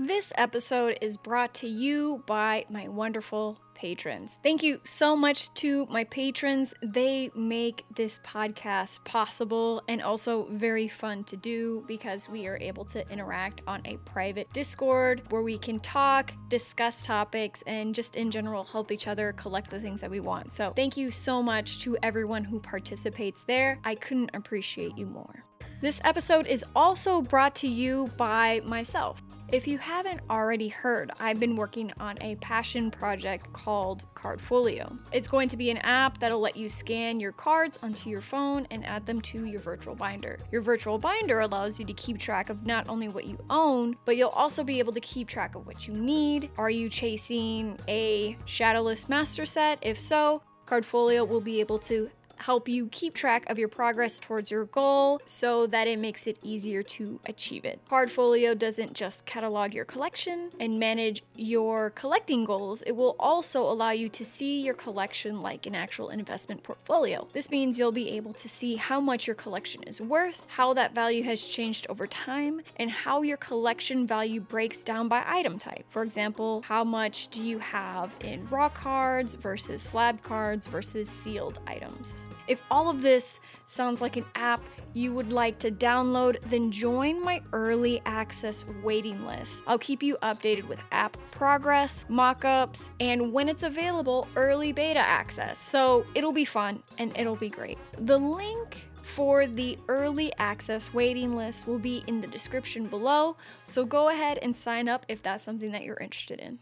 This episode is brought to you by my wonderful patrons. Thank you so much to my patrons. They make this podcast possible and also very fun to do because we are able to interact on a private Discord where we can talk, discuss topics, and just in general help each other collect the things that we want. So, thank you so much to everyone who participates there. I couldn't appreciate you more. This episode is also brought to you by myself. If you haven't already heard, I've been working on a passion project called Cardfolio. It's going to be an app that'll let you scan your cards onto your phone and add them to your virtual binder. Your virtual binder allows you to keep track of not only what you own, but you'll also be able to keep track of what you need. Are you chasing a Shadowless Master set? If so, Cardfolio will be able to help you keep track of your progress towards your goal so that it makes it easier to achieve it. Cardfolio doesn't just catalog your collection and manage your collecting goals, it will also allow you to see your collection like an actual investment portfolio. This means you'll be able to see how much your collection is worth, how that value has changed over time, and how your collection value breaks down by item type. For example, how much do you have in raw cards versus slab cards versus sealed items? If all of this sounds like an app you would like to download, then join my early access waiting list. I'll keep you updated with app progress, mockups, and when it's available, early beta access. So it'll be fun and it'll be great. The link for the early access waiting list will be in the description below, so go ahead and sign up if that's something that you're interested in.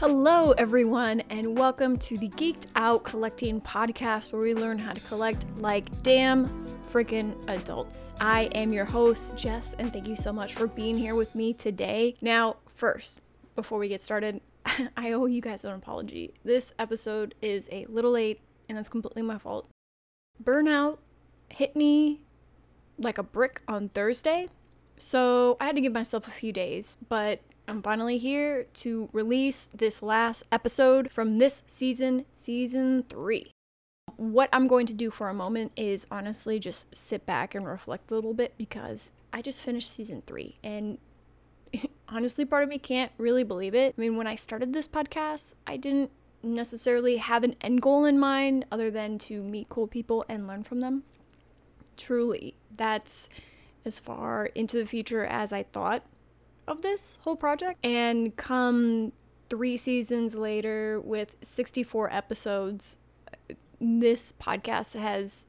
Hello, everyone, and welcome to the Geeked Out Collecting podcast where we learn how to collect like damn freaking adults. I am your host, Jess, and thank you so much for being here with me today. Now, first, before we get started, I owe you guys an apology. This episode is a little late, and that's completely my fault. Burnout hit me like a brick on Thursday, so I had to give myself a few days, but I'm finally here to release this last episode from this season, season three. What I'm going to do for a moment is honestly just sit back and reflect a little bit because I just finished season three and honestly, part of me can't really believe it. I mean, when I started this podcast, I didn't necessarily have an end goal in mind other than to meet cool people and learn from them. Truly, that's as far into the future as I thought of this whole project. And come three seasons later, with 64 episodes, this podcast has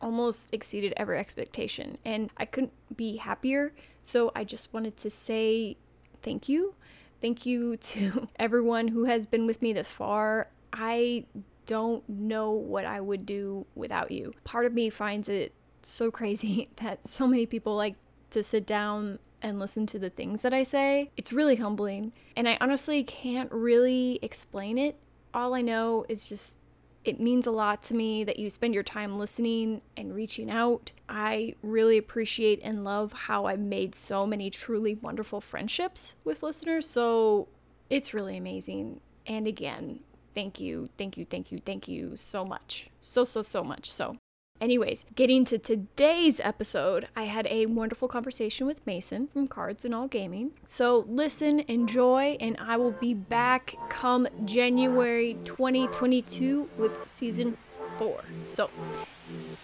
almost exceeded every expectation. And I couldn't be happier. So I just wanted to say thank you. Thank you to everyone who has been with me this far. I don't know what I would do without you. Part of me finds it so crazy that so many people like to sit down and listen to the things that I say. It's really humbling. And I honestly can't really explain it. All I know is just it means a lot to me that you spend your time listening and reaching out. I really appreciate and love how I've made so many truly wonderful friendships with listeners. So it's really amazing. And again, thank you, thank you, thank you, thank you so much. So, so, so much. So, Anyways, getting to today's episode, I had a wonderful conversation with Mason from Cards and All Gaming. So listen, enjoy, and I will be back come January 2022 with season four. So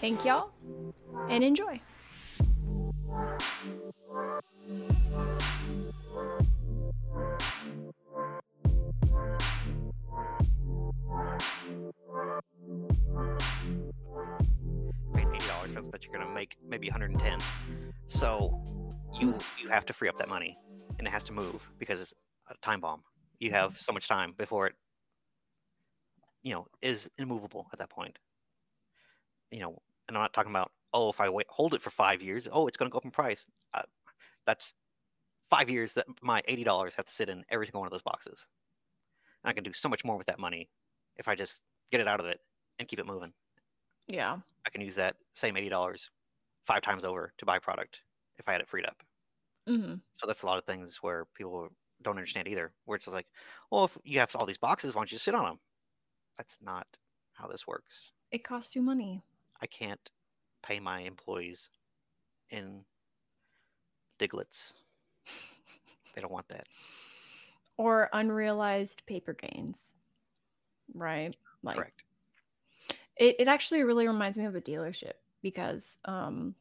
thank y'all and enjoy. That you're going to make maybe 110. So you you have to free up that money, and it has to move because it's a time bomb. You have so much time before it, you know, is immovable at that point. You know, and I'm not talking about oh, if I wait, hold it for five years, oh, it's going to go up in price. Uh, that's five years that my eighty dollars have to sit in every single one of those boxes. And I can do so much more with that money if I just get it out of it and keep it moving. Yeah. I can use that same eighty dollars five times over to buy product if I had it freed up. Mm-hmm. So that's a lot of things where people don't understand either. Where it's like, well, if you have all these boxes, why don't you sit on them? That's not how this works. It costs you money. I can't pay my employees in Digletts. They don't want that. Or unrealized paper gains. Right? Like Correct. It, it actually really reminds me of a dealership because um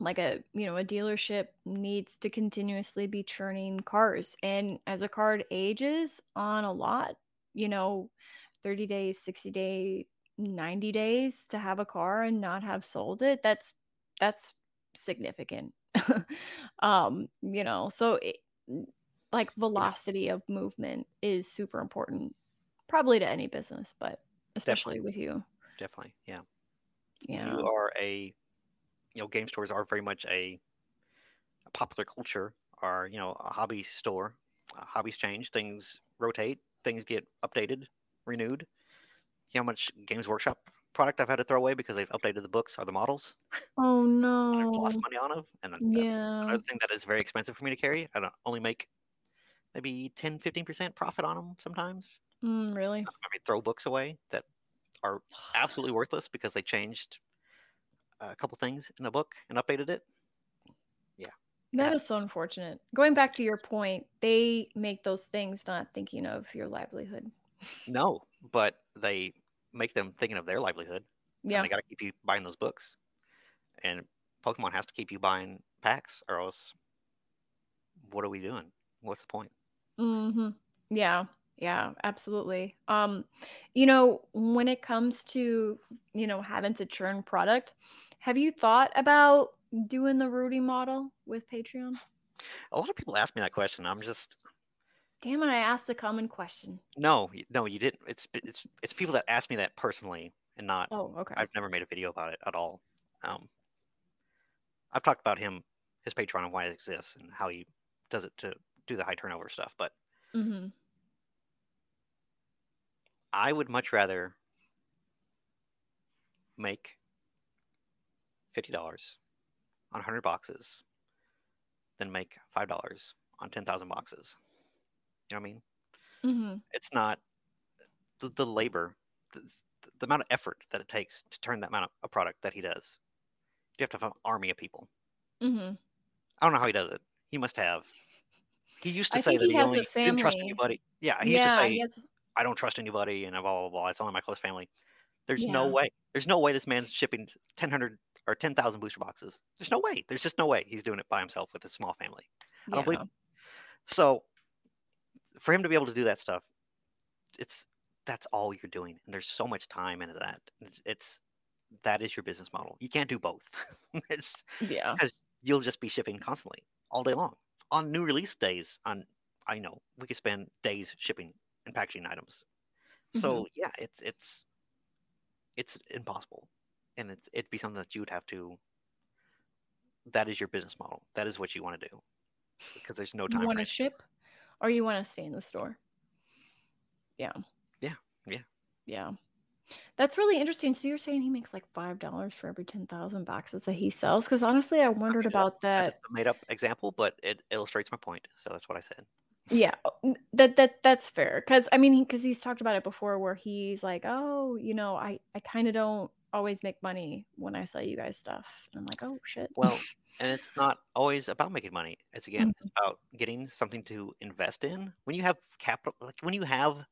like a you know a dealership needs to continuously be churning cars and as a card ages on a lot you know 30 days 60 day 90 days to have a car and not have sold it that's that's significant. Um you know so it, like velocity of movement is super important probably to any business but especially Definitely. with you Definitely. Yeah. yeah You are a, you know, game stores are very much a, a popular culture, are, you know, a hobby store. Uh, hobbies change, things rotate, things get updated, renewed. You know how much Games Workshop product I've had to throw away because they've updated the books or the models oh no I've lost money on them. And then that's yeah another thing that is very expensive for me to carry. I don't only make maybe 10, 15% profit on them sometimes. mm, really I mean, throw books away that are absolutely worthless because they changed a couple things in a book and updated it. That Yeah. is so unfortunate. Going back to your point, they make those things not thinking of your livelihood. No, but they make them thinking of their livelihood, and Yeah. they got to keep you buying those books. And Pokemon has to keep you buying packs, or else, what are we doing? What's the point? Mm hmm Yeah. Yeah, absolutely. Um, you know, when it comes to, you know, having to churn product, have you thought about doing the Rudy model with Patreon? A lot of people ask me that question. I'm just Damn it, I asked a common question. no, no, you didn't. It's it's it's people that ask me that personally, and not Oh, okay. I've never made a video about it at all. Um, I've talked about him, his Patreon, and why it exists, and how he does it to do the high turnover stuff. But hmm I would much rather make fifty dollars on hundred boxes than make five dollars on ten thousand boxes. You know what I mean? hmm It's not the, the labor, the, the amount of effort that it takes to turn that amount of a product that he does. You have to have an army of people. hmm I don't know how he does it. He must have. He used to I say that he he, only didn't trust anybody. Yeah, he used to say. "I don't trust anybody," and blah blah blah. It's only my close family. There's Yeah. no way. There's no way this man's shipping 1,000 or 10,000 booster boxes. There's no way. There's just no way he's doing it by himself with a small family. I don't believe him. So, for him to be able to do that stuff, it's that's all you're doing, and there's so much time into that. It's, it's that is your business model. You can't do both. it's Yeah. because you'll just be shipping constantly all day long on new release days. On I know we could spend days shipping and packaging items. So mm-hmm. yeah, it's it's it's impossible, and it's it'd be something that you would have to. That is your business model. That is what you want to do, because there's no time. You want to ship or you want to stay in the store? Yeah. Yeah, yeah. Yeah. That's really interesting. So you're saying he makes like five dollars for every ten thousand boxes that he sells? Because honestly, I wondered about That's that. a made up example, but it illustrates my point. So that's what I said. Yeah, that that that's fair. Because I mean, because he's talked about it before, where he's like, "Oh, you know, I I kind of don't always make money when I sell you guys stuff." And I'm like, "Oh shit." Well, and it's not always about making money. It's again, Mm. it's about getting something to invest in. When you have capital, like when you have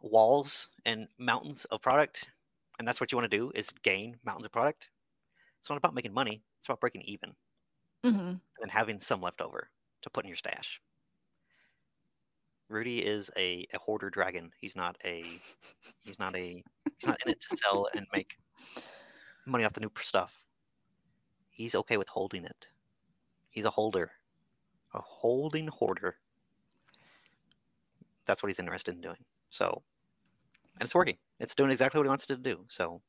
walls and mountains of product, and that's what you want to do is gain mountains of product. It's not about making money. It's about breaking even hmm and having some left over to put in your stash. Rudy is a, a hoarder dragon. He's not a he's not a he's not in it to sell and make money off the new stuff. He's okay with holding it. He's a holder. A holding hoarder. That's what he's interested in doing. So and it's working. It's doing exactly what he wants it to do. So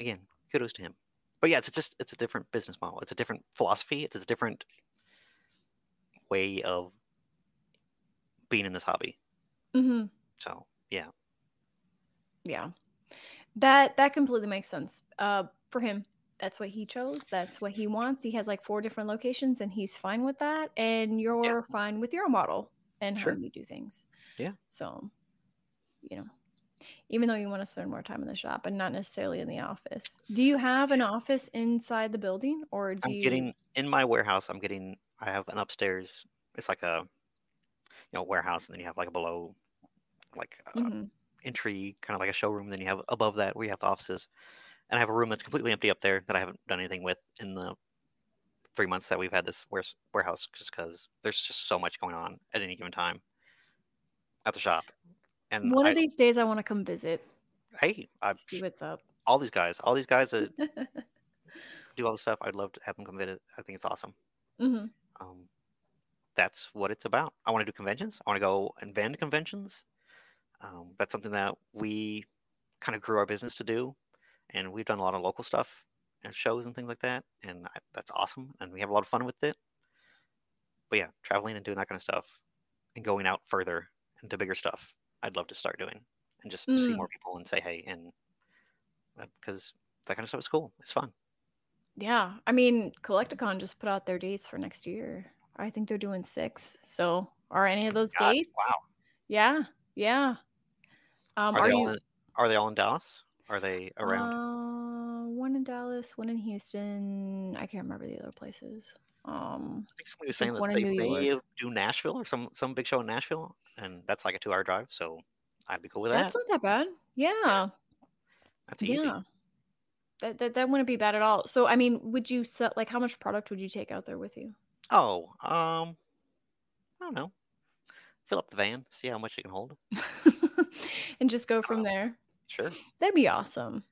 again, kudos to him. But yeah, it's just it's a different business model. It's a different philosophy. It's a different way of being in this hobby. hmm So yeah, Yeah. That that completely makes sense. Uh, for him, that's what he chose. That's what he wants. He has like four different locations, and he's fine with that. And you're fine with your model and Sure. how you do things. Yeah. So, you know, even though you want to spend more time in the shop and not necessarily in the office, do you have an office inside the building, or do I'm you? getting in my warehouse. I'm getting. I have an upstairs it's like a you know warehouse, and then you have like a below like uh, hmm entry, kind of like a showroom. Then you have above that where you have the offices, and I have a room that's completely empty up there that I haven't done anything with in the three months that we've had this warehouse, just because there's just so much going on at any given time at the shop. And One I, of these days, I want to come visit, hey, I, see what's up. all these guys, all these guys that do all the stuff, I'd love to have them come visit. I think it's awesome. hmm Um, that's what it's about. I want to do conventions. I want to go and vend conventions. Um, that's something that we kind of grew our business to do, and we've done a lot of local stuff and shows and things like that, and I, that's awesome. And we have a lot of fun with it. But yeah, traveling and doing that kind of stuff, and going out further into bigger stuff, I'd love to start doing, and just see Mm. more people and say hey, and because that kind of stuff is cool. It's fun. Yeah, I mean, Collecticon just put out their dates for next year. I think they're doing six. So, are any of those God, dates? wow. Yeah, yeah. Um, Are are they all you in, are they all in Dallas? Are they around? Uh, one in Dallas, one in Houston. I can't remember the other places. Um, I think somebody was saying that they may York. do Nashville or some some big show in Nashville, and that's like a two hour drive. So I'd be cool with that. that's not that bad. Yeah, That's easy. yeah. That, that that wouldn't be bad at all. So, I mean, would you sell like how much product would you take out there with you? Oh, um, I don't know. Fill up the van, see how much it can hold. and just go from Uh, there. Sure, That'd be awesome.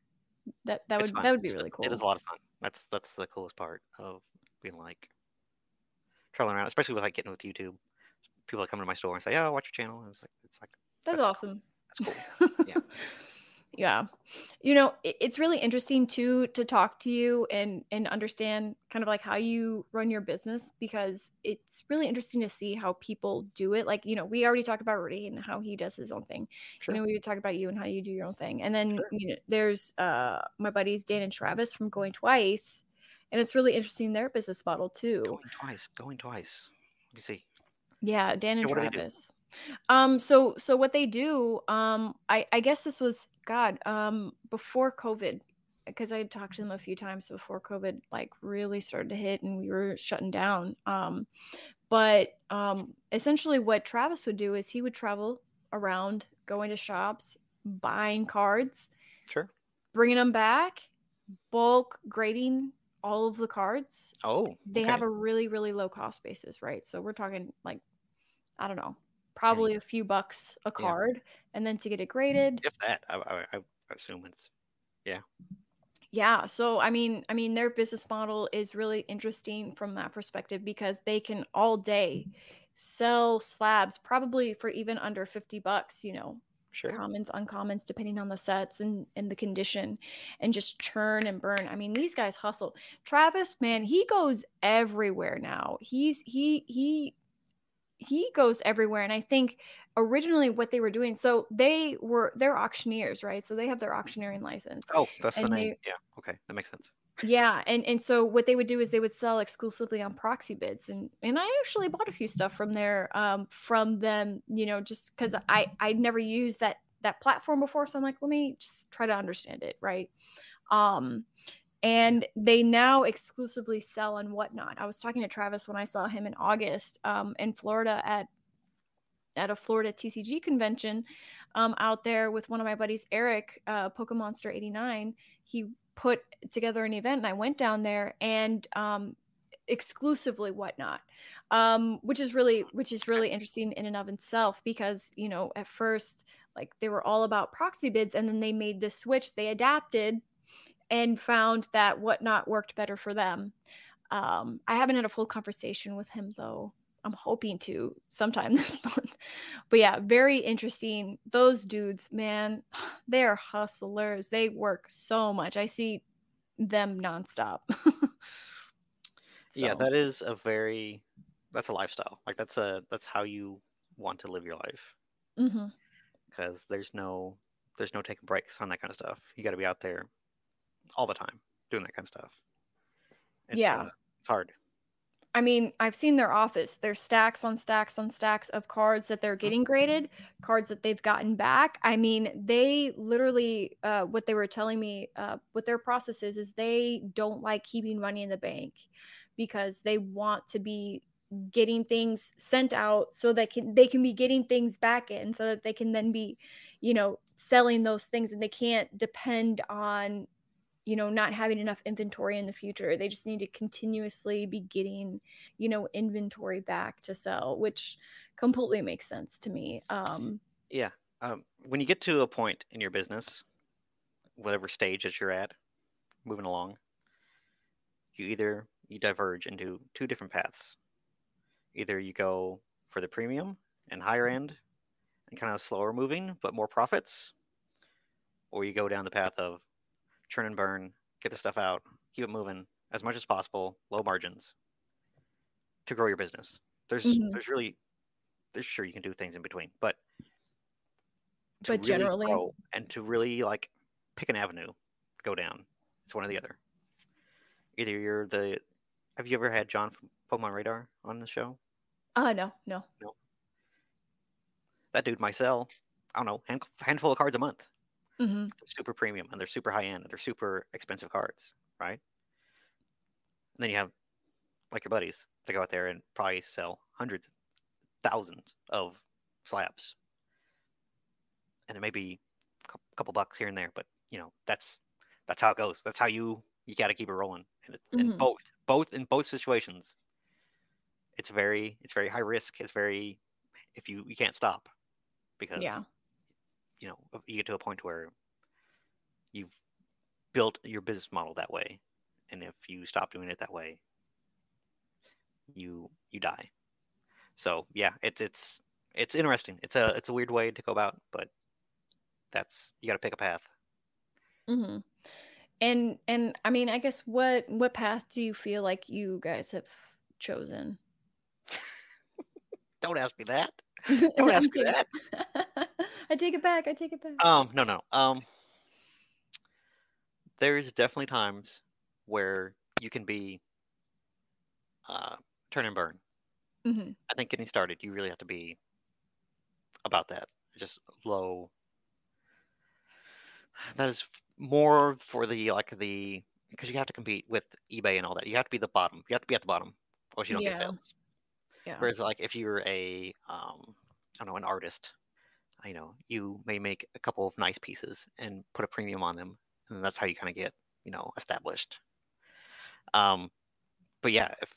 That that it's would fun. that would be It's- really cool. It is a lot of fun. That's that's the coolest part of being like traveling around, especially with like getting with YouTube. People that come to my store and say, "Oh, watch your channel." And it's like it's like That's that's awesome. that's cool. Yeah. Yeah. You know, it, it's really interesting too to talk to you and and understand kind of like how you run your business because it's really interesting to see how people do it. Like, you know, we already talked about Rudy and how he does his own thing. Sure. You know, we talked about you and how you do your own thing. And then, Sure. you know, there's uh my buddies Dan and Travis from Going Twice. And it's really interesting their business model too. Going twice. Going twice. Let me see. Yeah, Dan and Yeah, what do they do? Travis. Um, so so what they do, um, I I guess this was God, um, before COVID, because I had talked to them a few times before COVID like really started to hit and we were shutting down. Um, but um, essentially, what Travis would do is he would travel around, going to shops, buying cards, Sure. bringing them back, bulk grading all of the cards, Oh, they okay. have a really really low cost basis right so we're talking like i don't know probably a few bucks a Yeah. card and then to get it mm-hmm. graded if that. I, I, I assume it's yeah yeah so i mean i mean their business model is really interesting from that perspective because they can all day sell slabs probably for even under 50 bucks you know sure. commons uncommons depending on the sets and and the condition and just churn and burn i mean these guys hustle travis man he goes everywhere now he's he he he goes everywhere and i think originally what they were doing so they were they're auctioneers right so they have their auctioneering license Oh, that's the name. they- Yeah. Okay, that makes sense. yeah, and and so what they would do is they would sell exclusively on Proxibids, and and I actually bought a few stuff from there, um, from them, you know, just because I I'd never used that that platform before, so I'm like, let me just try to understand it, right? Um, and they now exclusively sell on whatnot. I was talking to Travis when I saw him in August, um, in Florida at at a Florida TCG convention, um, out there with one of my buddies, Eric, uh, Pokemonster eighty nine. He put together an event and I went down there and um, exclusively whatnot, um, which is really which is really interesting in and of itself because you know at first like they were all about Proxibids and then they made the switch they adapted and found that whatnot worked better for them. Um, I haven't had a full conversation with him though. I'm hoping to sometime this month. But yeah, very interesting. Those dudes, man, they are hustlers. They work so much. I see them nonstop. Yeah, that is a very that's a lifestyle. Like that's a that's how you want to live your life because there's no there's no taking breaks on that kind of stuff. You got to be out there all the time doing that kind of stuff. It's, Yeah. uh, it's hard. I mean, I've seen their office. There's stacks on stacks on stacks of cards that they're getting graded, cards that they've gotten back. I mean, they literally, uh, what they were telling me, uh, what their process is, is they don't like keeping money in the bank because they want to be getting things sent out so that can they can be getting things back in so that they can then be you know selling those things and they can't depend on you know not having enough inventory in the future they just need to continuously be getting you know inventory back to sell which completely makes sense to me um. Yeah um, when you get to a point in your business whatever stage that you're at moving along you either you diverge into two different paths. Either you go for the premium and higher end and kind of slower moving but more profits or you go down the path of churn and burn, get the stuff out, keep it moving as much as possible, low margins to grow your business. There's mm-hmm. there's really there's sure you can do things in between, but but really generally and to really like pick an avenue, go down. It's one or the other. Either you're the have you ever had John from Pokemon Radar on the show? Uh no, no. No. That dude might sell, I don't know, hand, handful of cards a month. Mm-hmm. They're super premium and they're super high end and they're super expensive cards, right? And then you have like your buddies that go out there and probably sell hundreds, thousands of slabs, and it may be a couple bucks here and there, but you know that's that's how it goes. That's how you you got to keep it rolling. And it's mm-hmm. in both both in both situations, it's very it's very high risk. It's very if you you can't stop because yeah you know you get to a point where you've built your business model that way. And if you stop doing it that way you you die. So yeah it's it's it's interesting. It's a it's a weird way to go about but that's you got to pick a path. Mm-hmm. and and i mean i guess what what path do you feel like you guys have chosen? Don't ask me that. Don't ask me that I take it back. I take it back. Um, no, no. Um, there's definitely times where you can be uh, turn and burn. Mm-hmm. I think getting started, you really have to be about that. Just low. That is more for the like the because you have to compete with eBay and all that. You have to be the bottom. You have to be at the bottom, or else you don't yeah. get sales. Yeah. Whereas like if you're a um, I don't know an artist you know you may make a couple of nice pieces and put a premium on them and that's how you kind of get you know established. Um but yeah if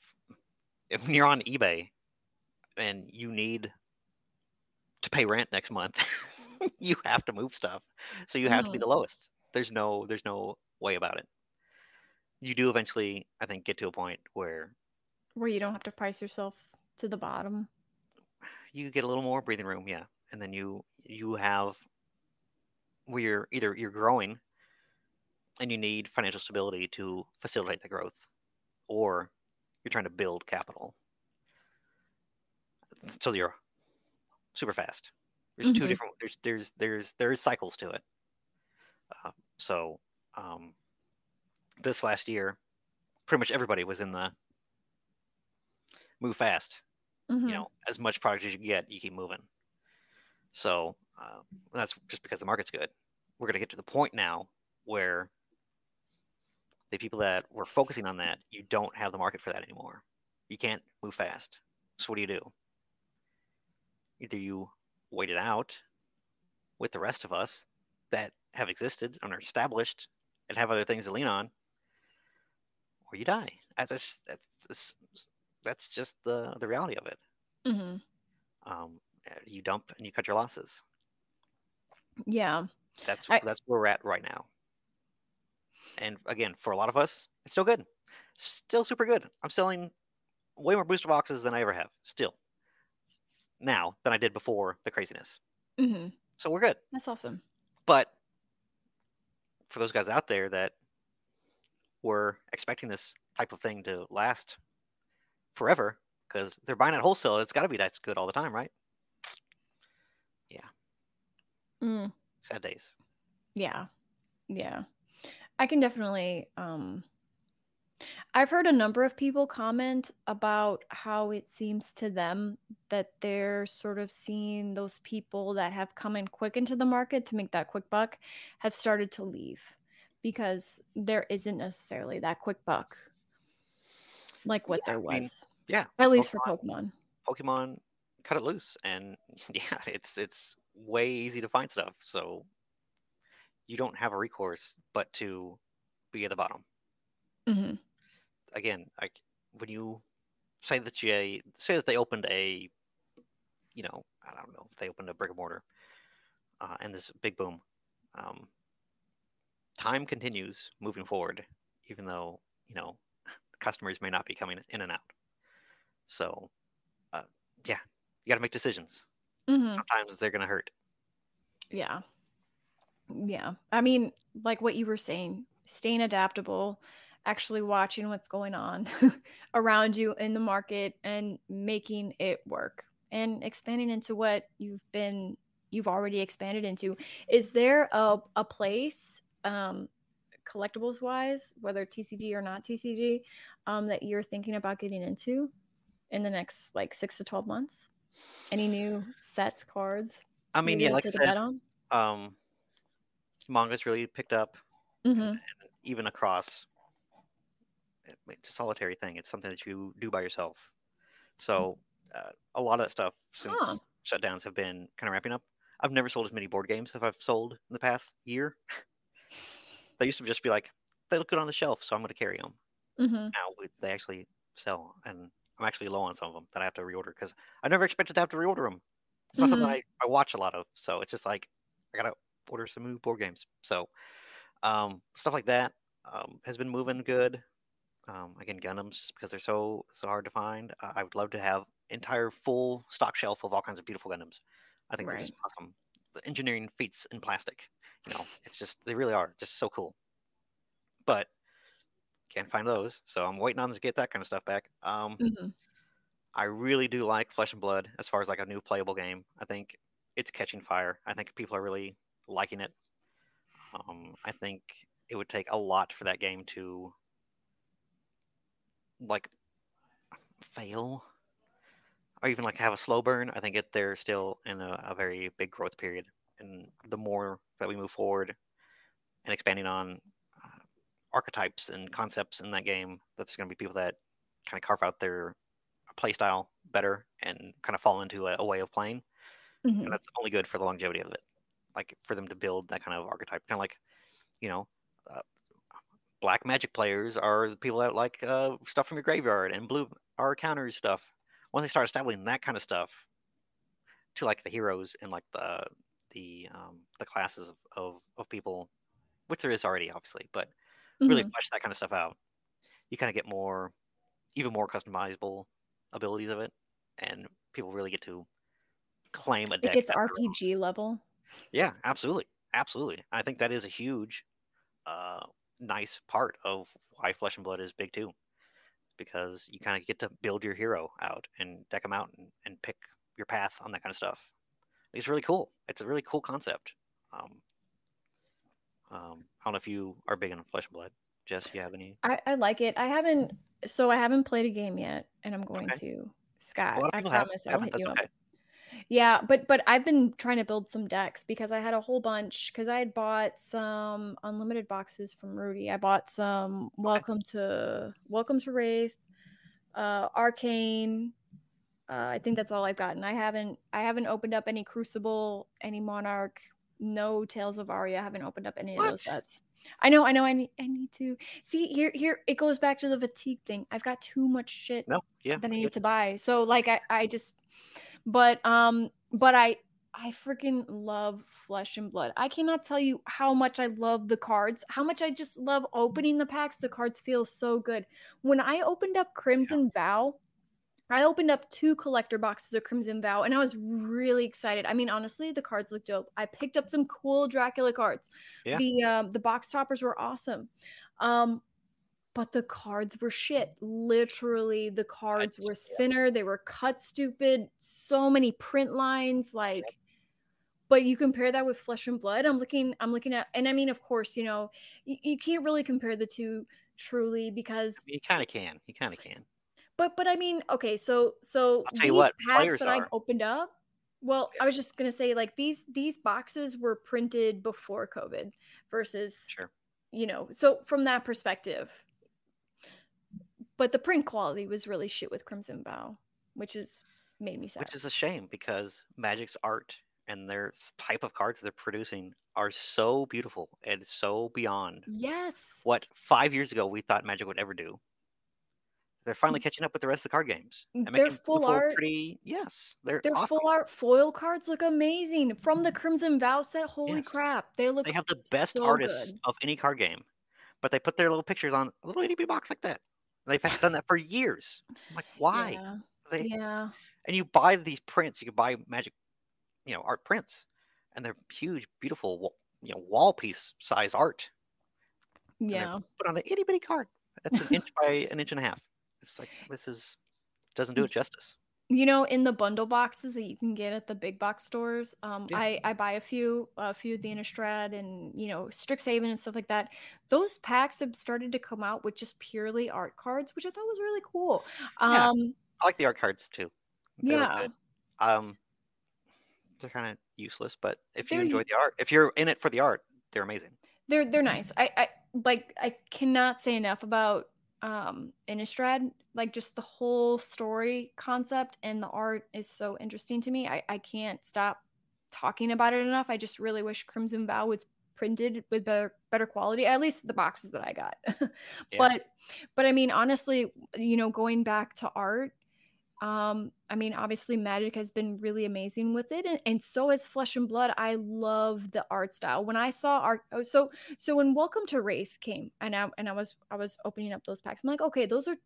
if you're on ebay and you need to pay rent next month you have to move stuff. So you have to be the lowest. There's no there's no way about it. You do eventually i think get to a point where where you don't have to price yourself to the bottom. You get a little more breathing room yeah and then you you have where you're either you're growing and you need financial stability to facilitate the growth or you're trying to build capital. So you're super fast. There's mm-hmm. two different there's there's there's there's cycles to it. Uh, so um, this last year pretty much everybody was in the move fast. Mm-hmm. you know as much product as you get you keep moving so uh, that's just because the market's good. We're going to get to the point now where the people that were focusing on that, you don't have the market for that anymore. You can't move fast. So what do you do? Either you wait it out with the rest of us that have existed and are established and have other things to lean on, or you die. That's that's that's just the the reality of it. Mm-hmm. Um, you dump and you cut your losses. Yeah. That's I, that's where we're at right now. And again, for a lot of us, it's still good. Still super good. I'm selling way more booster boxes than I ever have. Still. Now than I did before the craziness. Mm-hmm. So we're good. That's awesome. But for those guys out there that were expecting this type of thing to last forever, because they're buying at wholesale, it's got to be that's good all the time, right? Yeah. Mm. Sad days. Yeah. Yeah. I can definitely um I've heard a number of people comment about how it seems to them that they're sort of seeing those people that have come in quick into the market to make that quick buck have started to leave because there isn't necessarily that quick buck like what yeah, there was. I mean, Yeah, At least for Pokemon. Pokemon cut it loose, and yeah, it's it's way easy to find stuff. So you don't have a recourse but to be at the bottom. hmm Again, like when you say that you say that they opened a, you know, I don't know if they opened a brick and mortar, uh, and this big boom. Um, time continues moving forward, even though you know customers may not be coming in and out. So, uh, yeah, you got to make decisions. hmm Sometimes they're gonna hurt. Yeah. Yeah. I mean, like what you were saying, staying adaptable, actually watching what's going on around you in the market and making it work and expanding into what you've been you've already expanded into. Is there a a place um collectibles wise, whether TCG or not TCG, um that you're thinking about getting into in the next like 6 to 12 months? Any new sets, cards I mean, yeah, like I take a bet said, on? um, manga's really picked up, and, Mhm. and even across it's a solitary thing. It's something that you do by yourself. So uh, a lot of that stuff since Huh. shutdowns have been kind of wrapping up. I've never sold as many board games as I've sold in the past year. they used to just be like, they look good on the shelf, so I'm going to carry them. Mhm. Now they actually sell, and I'm actually low on some of them that I have to reorder because I never expected to have to reorder them. It's not something Mhm. I, I watch a lot of, so it's just like I gotta order some new board games. So um, stuff like that um, has been moving good. Um, again, Gundams just because they're so so hard to find. Uh, I would love to have entire full stock shelf of all kinds of beautiful Gundams. I think they're just awesome. The engineering feats in plastic, you know, it's just they really are just so cool. But can't find those, so I'm waiting on to get that kind of stuff back. Um, Mhm. I really do like Flesh and Blood as far as like a new playable game. I think it's catching fire. I think people are really liking it. Um, I think it would take a lot for that game to like fail or even like have a slow burn. I think it they're still in a, a very big growth period, and the more that we move forward and expanding on archetypes and concepts in that game, that there's going to be people that kind of carve out their play style better and kind of fall into a, a way of playing, Mhm. and that's only good for the longevity of it. Like for them to build that kind of archetype, kind of like, you know, uh, black magic players are the people that like uh, stuff from your graveyard, and blue are counters stuff. Once they start establishing that kind of stuff, to like the heroes and like the the um, the classes of, of, of people, which there is already obviously, but really Mhm. flesh that kind of stuff out, you kind of get more, even more customizable abilities of it, and people really get to claim a It deck. own. RPG level. Yeah, absolutely, absolutely. I think that is a huge, uh, nice part of why Flesh and Blood is big too, because you kind of get to build your hero out and deck them out and, and pick your path on that kind of stuff. It's really cool. It's a really cool concept. Um, um, I don't know if you are big on Flesh and Blood. Jess, do you have any? I, I like it. I haven't so I haven't played a game yet, and I'm going Okay. to. Scott, I people have. promise I'll hit you okay. up. Yeah, but but I've been trying to build some decks because I had a whole bunch because I had bought some unlimited boxes from Rudy. I bought some Welcome to Welcome to Rathe, uh, Arcane. Uh, I think that's all I've gotten. I haven't I haven't opened up any Crucible, any Monarch, no Tales of Aria. I haven't opened up any of those sets. I know, I know. I need I need to see here. Here it goes back to the fatigue thing. I've got too much shit No. Yeah. that I need to buy. So like I I just but um but I I freaking love Flesh and Blood. I cannot tell you how much I love the cards, how much I just love opening the packs. The cards feel so good. When I opened up Crimson Vow, I opened up two collector boxes of Crimson Vow and I was really excited. I mean, honestly, the cards look dope. I picked up some cool Dracula cards. Yeah. The um the box toppers were awesome. Um but the cards were shit. Literally, the cards were thinner. They were cut stupid. So many print lines. Like, but you compare that with Flesh and Blood. I'm looking. I'm looking at, and I mean, of course, you know, you, you can't really compare the two truly because, You kind of can. You kind of can. But but I mean, okay, so so these what, packs that I've opened up. Well, I was just gonna say, like these these boxes were printed before COVID versus Sure. you know so from that perspective but the print quality was really shit with Crimson Vow, which is made me sad. Which is a shame because Magic's art and their type of cards they're producing are so beautiful and so beyond yes. what five years ago we thought Magic would ever do. They're finally mm. catching up with the rest of the card games. Mm, and They're full art. Pretty, yes, they're, Their awesome. full art foil cards look amazing from the mm-hmm. Crimson Vow set. Holy Yes. crap, they look They have the best so artists good. of any card game, but they put their little pictures on a little itty bitty box like that. They've done that for years. I'm like, why? Yeah. They, yeah. and you buy these prints. You can buy Magic, you know, art prints, and they're huge, beautiful, you know, wall piece size art. Yeah. put on an itty bitty card. That's an inch by an inch and a half. It's like this is doesn't do it justice. You know, in the bundle boxes that you can get at the big box stores, um, Yeah. I, I buy a few, a few of the Innistrad and you know Strixhaven and stuff like that. Those packs have started to come out with just purely art cards, which I thought was really cool. Yeah. Um, I like the art cards too. They yeah. Um, they're kind of useless, but if you They're enjoy the art, if you're in it for the art, they're amazing. they're they're nice. I, I like I cannot say enough about um Innistrad. Like just the whole story concept and the art is so interesting to me. I, I can't stop talking about it enough. I just really wish Crimson Vow was printed with better better quality. At least the boxes that I got. But but I mean honestly, you know, going back to art, um, I mean, obviously, Magic has been really amazing with it, and, and so has Flesh and Blood. I love the art style. When I saw art, oh, so so when Welcome to Rathe came, and I and I was I was opening up those packs. I'm like, okay, those are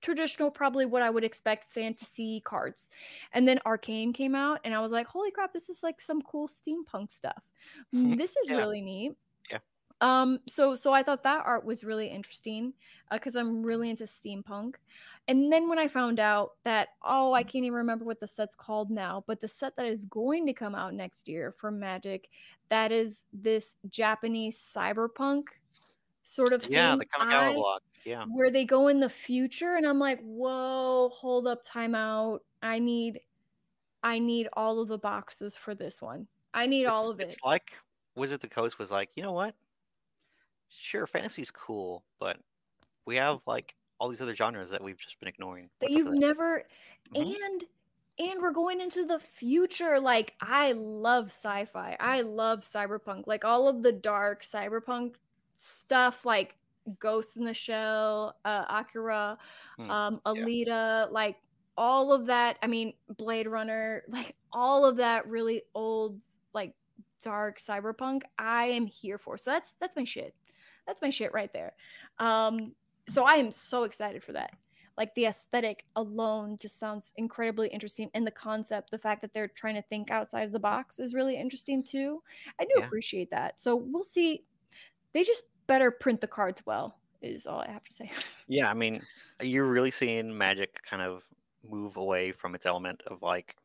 traditional, probably what I would expect fantasy cards. And then Arcane came out, and I was like, holy crap, this is like some cool steampunk stuff. This is Yeah. really neat. Um. So so I thought that art was really interesting because I'm really into steampunk. And then when I found out that, oh, I can't even remember what the set's called now, but the set that is going to come out next year for Magic, that is this Japanese cyberpunk sort of yeah, thing. the Kamigawa I- block. Yeah, where they go in the future, and I'm like, whoa, hold up, time out. I need I need all of the boxes for this one. I need all of it. It's like Wizard of the Coast was like, you know what? Sure, fantasy's cool, but we have like all these other genres that we've just been ignoring. that What's you've that? never Mhm. and and we're going into the future like i love sci-fi i love cyberpunk like all of the dark cyberpunk stuff like ghost in the shell uh akira Hmm, um yeah. alita like all of that i mean blade runner like all of that really old like dark cyberpunk i am here for so that's that's my shit that's my shit right there. Um so i am so excited for that. Like the aesthetic alone just sounds incredibly interesting and the concept the fact that they're trying to think outside of the box is really interesting too. I do Yeah. appreciate that. So we'll see. They just better print the cards well is all i have to say. Yeah, I mean, you're really seeing Magic kind of move away from its element of like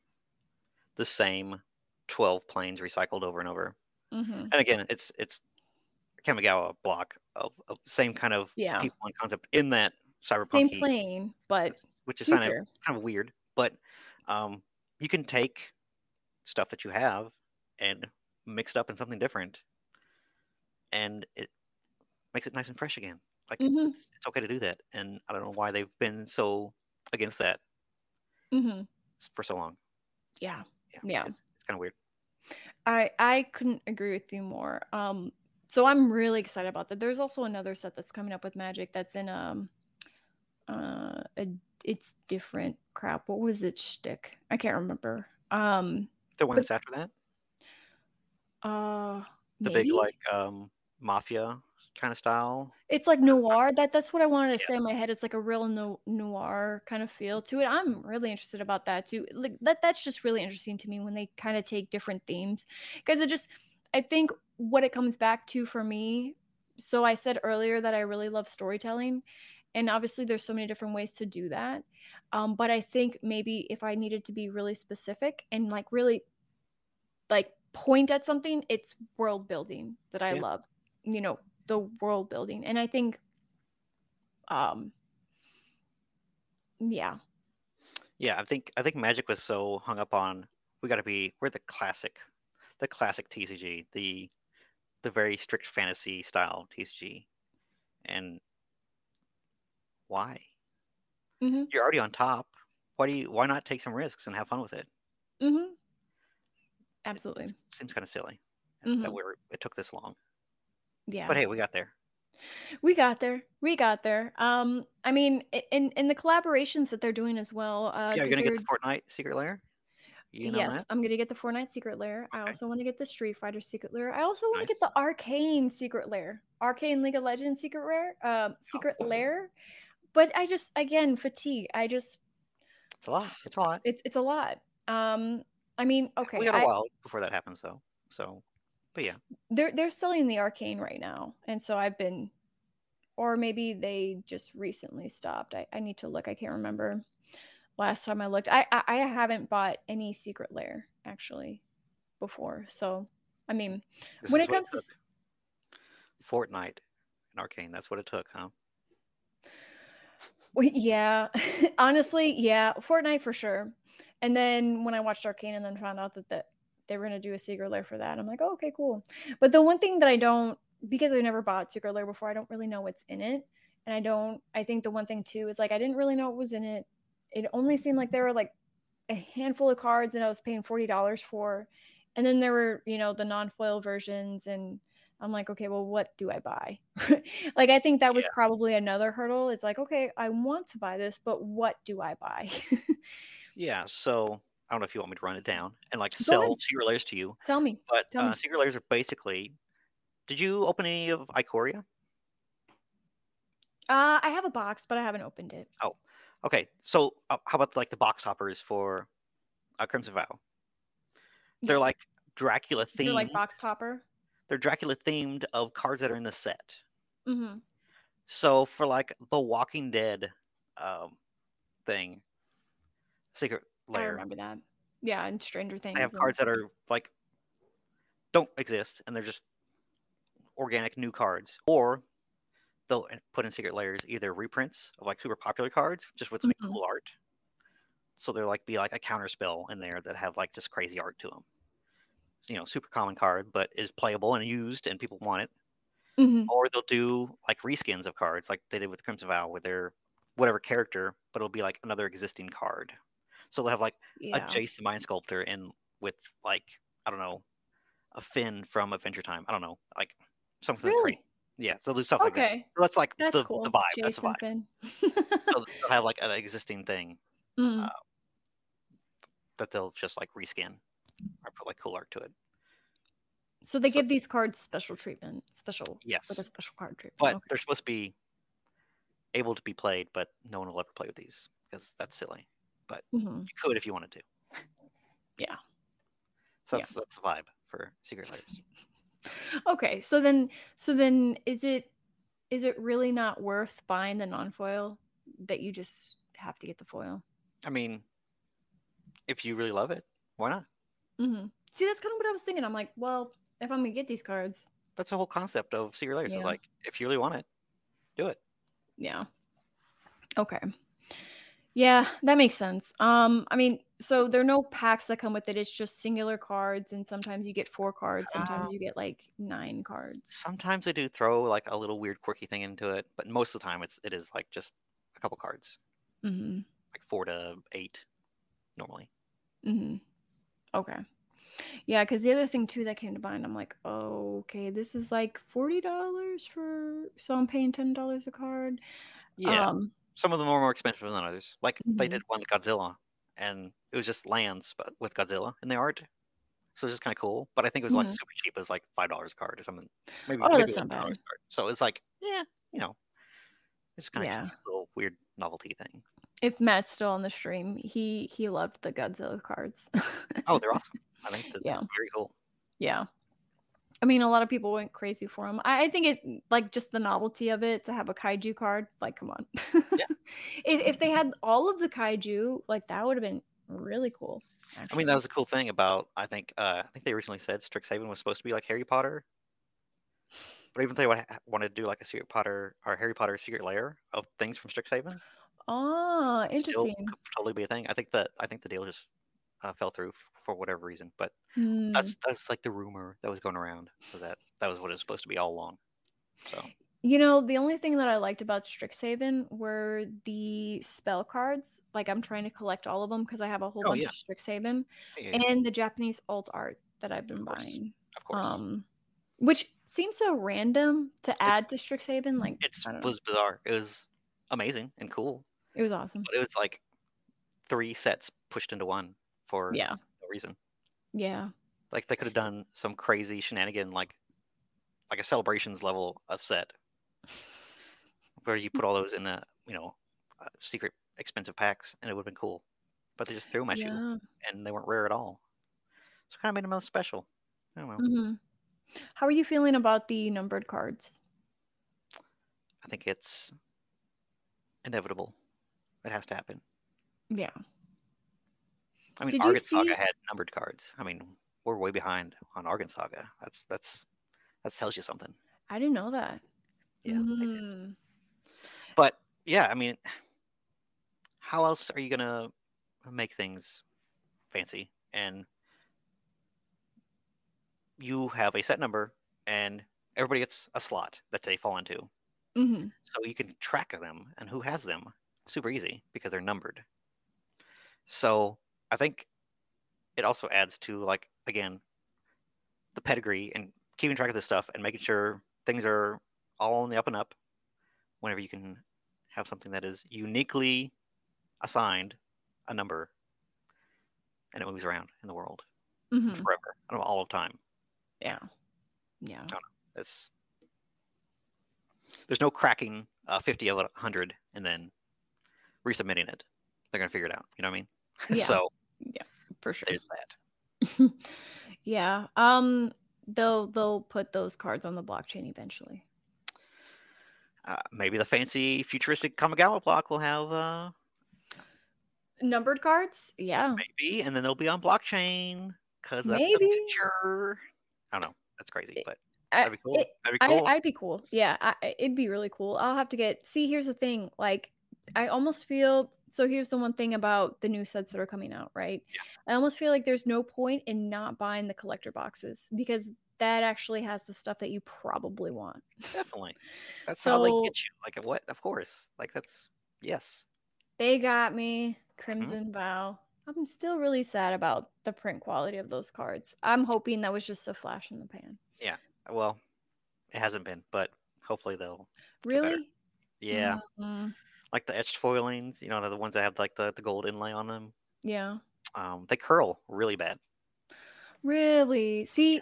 the same 12 planes recycled over and over. hmm And again, it's it's Kamigawa block of, of same kind of Yeah. people and concept in that cyberpunk same plane but which is kind of kind of weird, but um, you can take stuff that you have and mix it up in something different, and it makes it nice and fresh again. Like it's- Mhm. it's, it's okay to do that, and I don't know why they've been so against that hmm for so long. yeah Yeah, Yeah. it's, it's kind of weird. I I couldn't agree with you more. Um, so I'm really excited about that. There's also another set that's coming up with Magic that's in um, uh, a, it's different crap. What was it? Shtick? I can't remember. Um, The one But- that's after that, uh, the maybe? big like um, mafia kind of style. It's like noir. That that's what I wanted to say in my head. It's like a real no, noir kind of feel to it. I'm really interested about that too. Like that that's just really interesting to me when they kind of take different themes because it just I think what it comes back to for me. So I said earlier that I really love storytelling, and obviously there's so many different ways to do that. Um, but I think maybe if I needed to be really specific and like really like point at something, it's world building that I Yeah. love. You know, the world building. And I think um yeah. Yeah, I think I think Magic was so hung up on we got to be we're the classic, the classic TCG, the the very strict fantasy style TCG, and why? Mm-hmm. You're already on top. Why do you? Why not take some risks and have fun with it? Mm-hmm. Absolutely. It seems kind of silly Mhm. that we're it took this long. Yeah. But hey, we got there. We got there. We got there. Um, I mean, in in the collaborations that they're doing as well. Uh, yeah, you're gonna get the Fortnite secret lair. You know yes, that? I'm gonna get the Fortnite Secret Lair. I also want to get the Street Fighter Secret Lair. I also want to Nice. get the Arcane Secret Lair, Arcane League of Legends Secret Rare, um, Secret Lair. But I just, again, fatigue. I just, It's a lot. It's a lot. it's it's a lot. Um, I mean, okay, we got a I- while before that happens, though. So, but yeah, they're they're selling the Arcane right now, and so I've been, or maybe they just recently stopped. I, I need to look. I can't remember. Last time I looked, I, I I haven't bought any Secret Lair actually before. So, I mean, this when it comes to. Fortnite and Arcane, that's what it took, huh? Well, yeah, honestly, yeah, Fortnite for sure. And then when I watched Arcane and then found out that, that they were gonna do a Secret Lair for that, I'm like, oh, okay, cool. But the one thing that I don't, because I never bought Secret Lair before, I don't really know what's in it. And I don't, I think the one thing too is like I didn't really know what was in it. It only seemed like there were like a handful of cards and I was paying forty dollars for. And then there were, you know, the non-foil versions and I'm like, okay, well, what do I buy? like, I think that was Yeah. probably another hurdle. It's like, okay, I want to buy this, but what do I buy? Yeah. So I don't know if you want me to run it down and like Go sell ahead. secret lairs to you, Tell me. but Tell me. uh, secret layers are basically. Did you open any of Ikoria? Uh, I have a box, but I haven't opened it. Okay, so uh, how about like the box toppers for uh, Crimson Vow? They're Yes. like Dracula themed. They're like box topper. they're Dracula themed of cards that are in the set. Mm-hmm. So for like the Walking Dead um, thing, Secret I remember that. Yeah, and Stranger Things. I have and- cards that are like don't exist and they're just organic new cards, or they'll put in Secret layers either reprints of like super popular cards just with like, Mhm. cool art. So there like be like a counter spell in there that have like just crazy art to them. You know, super common card, but is playable and used, and people want it. Mhm. or they'll do like reskins of cards like they did with Crimson Vow with their whatever character, but it'll be like another existing card. So they'll have like Yeah. a Jace the Mind Sculptor and with like I don't know a Finn from Adventure Time. I don't know like something Really? crazy. Yeah, so they'll do stuff like that. Okay. So that's like That's the, cool. the vibe. That's the vibe. So they'll have like an existing thing Mhm. uh, that they'll just like reskin or put like cool art to it. so they so- give these cards special treatment, special Yes, like a special card treatment. but okay. they're supposed to be able to be played, but no one will ever play with these because that's silly. Mhm. You could if you wanted to. Yeah. So Yeah. that's that's the vibe for Secret Lairs. Okay, so then so then is it is it really not worth buying the non-foil that you just have to get the foil? I mean, if you really love it, why not? hmm See, that's kind of what I was thinking. I'm like, well, if I'm gonna get these cards, That's the whole concept of Secret layers Yeah. Is like if you really want it, do it. yeah. Okay. Yeah, that makes sense. Um, I mean, so there are no packs that come with it. It's just singular cards, and sometimes you get four cards, sometimes you get like nine cards. Sometimes they do throw like a little weird quirky thing into it, but most of the time it's it is like just a couple cards, Mm-hmm. like four to eight, normally. Mm-hmm. Okay. Yeah, because the other thing too that came to mind, I'm like, oh, okay, this is like forty dollars for, so I'm paying ten dollars a card. Yeah, Um, some of them are more expensive than others. Like they Mhm. did one with Godzilla, and it was just lands, but with Godzilla in the art. So it was just kind of cool. But I think it was like Mhm. super cheap. It was like five dollars a card or something. Maybe, Oh, maybe that's not bad. card. So it's like, yeah, you know, it's kind of Yeah. a little weird novelty thing. if Matt's still on the stream, he he loved the Godzilla cards. Oh, they're awesome. I think that's Yeah. very cool. yeah. I mean, a lot of people went crazy for him. I, I think it like just the novelty of it to have a kaiju card. Like, come on. Yeah. if if they had all of the kaiju, like that would have been really cool. I mean, that was the cool thing about. I think. Uh, I think they originally said Strixhaven was supposed to be like Harry Potter. But even if they wa- wanted to do like a Secret Potter or Harry Potter secret layer of things from Strixhaven, Oh, still interesting. could totally be a thing. I think that I think the deal just uh, fell through for whatever reason. But Hmm. that's that's like the rumor that was going around was that that was what it was supposed to be all along. So You know, the only thing that I liked about Strixhaven were the spell cards. Like I'm trying to collect all of them because I have a whole Oh, bunch yeah. of Strixhaven Yeah, yeah, and the Japanese alt art that I've been Of buying. of course. Um, which seems so random to add to Strixhaven. Like it was bizarre. It was amazing and cool, it was awesome. but it was like three sets pushed into one for Yeah, no reason. yeah, Like they could have done some crazy shenanigan, like like a celebrations level of set where you put all those in a you know uh, secret expensive packs, and it would have been cool. But they just threw them at you, and they weren't rare at all. So kind of made them less special. I don't know. hmm How are you feeling about the numbered cards? I think it's inevitable. It has to happen. Yeah. I mean, Argon Saga see- had numbered cards. I mean, we're way behind on Argon Saga. That's that's that tells you something. I didn't know that. Yeah. Mm. But yeah, I mean, how else are you gonna make things fancy? And you have a set number, and everybody gets a slot that they fall into. hmm So you can track them and who has them super easy because they're numbered. So I think it also adds to like again the pedigree and keeping track of this stuff and making sure things are all on the up and up whenever you can have something that is uniquely assigned a number and it moves around in the world hmm forever and all of time. Yeah. Yeah. It's there's no cracking uh, 50 of a 100 and then resubmitting it. They're gonna figure it out. You know what I mean? Yeah. so Yeah, for sure. there's that. yeah. Um they'll they'll put those cards on the blockchain eventually. Uh, maybe the fancy futuristic Kamigawa block will have uh, Numbered cards? Yeah. maybe, and then they'll be on blockchain because that's Maybe. the future. I don't know. That's crazy, but I- that'd be cool. it- that'd be I, cool. I'd be cool. Yeah, I, I- it'd be really cool. I'll have to get. See, here's the thing. Like, I almost feel. So here's the one thing about the new sets that are coming out, right? Yeah. I almost feel like there's no point in not buying the collector boxes because that actually has the stuff that you probably want. Definitely. That's how they So- get you. Like what? Of course. Like that's yes. They got me Crimson Vow. I'm still really sad about the print quality of those cards. I'm hoping that was just a flash in the pan. Yeah. Well, it hasn't been, but hopefully they'll. Really? Yeah, Mm, like the etched foilings. You know, they're the ones that have like the, the gold inlay on them. yeah. Um, they curl really bad. Really? See,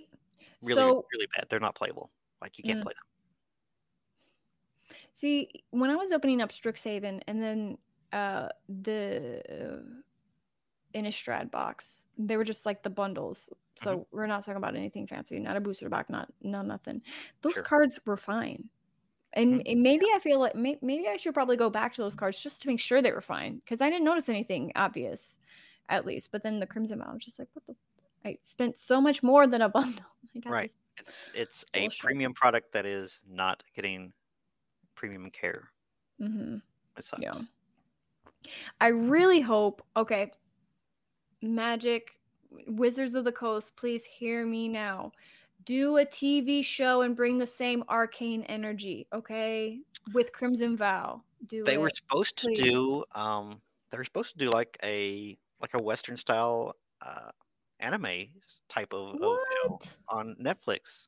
Really, so really bad. They're not playable. Like you can't Mm. play them. See, when I was opening up Strixhaven and then uh the uh, Innistrad box, they were just like the bundles. So Mm-hmm. we're not talking about anything fancy, not a booster box, not no nothing. Those Sure. cards were fine. And, Mhm. and maybe I feel like may, maybe I should probably go back to those cards just to make sure they were fine because I didn't notice anything obvious, at least. But then the Crimson Vow, I was just like, what the? I spent so much more than a bundle. Right. It's it's a premium product that is not getting premium care. Mhm. It sucks. Yeah. I really hope. Okay, Magic, Wizards of the Coast, please hear me now. Do a TV show and bring the same arcane energy, okay? With Crimson Vow. Do They it. were supposed to do um they were supposed to do like a like a western style uh anime type of, of show on Netflix.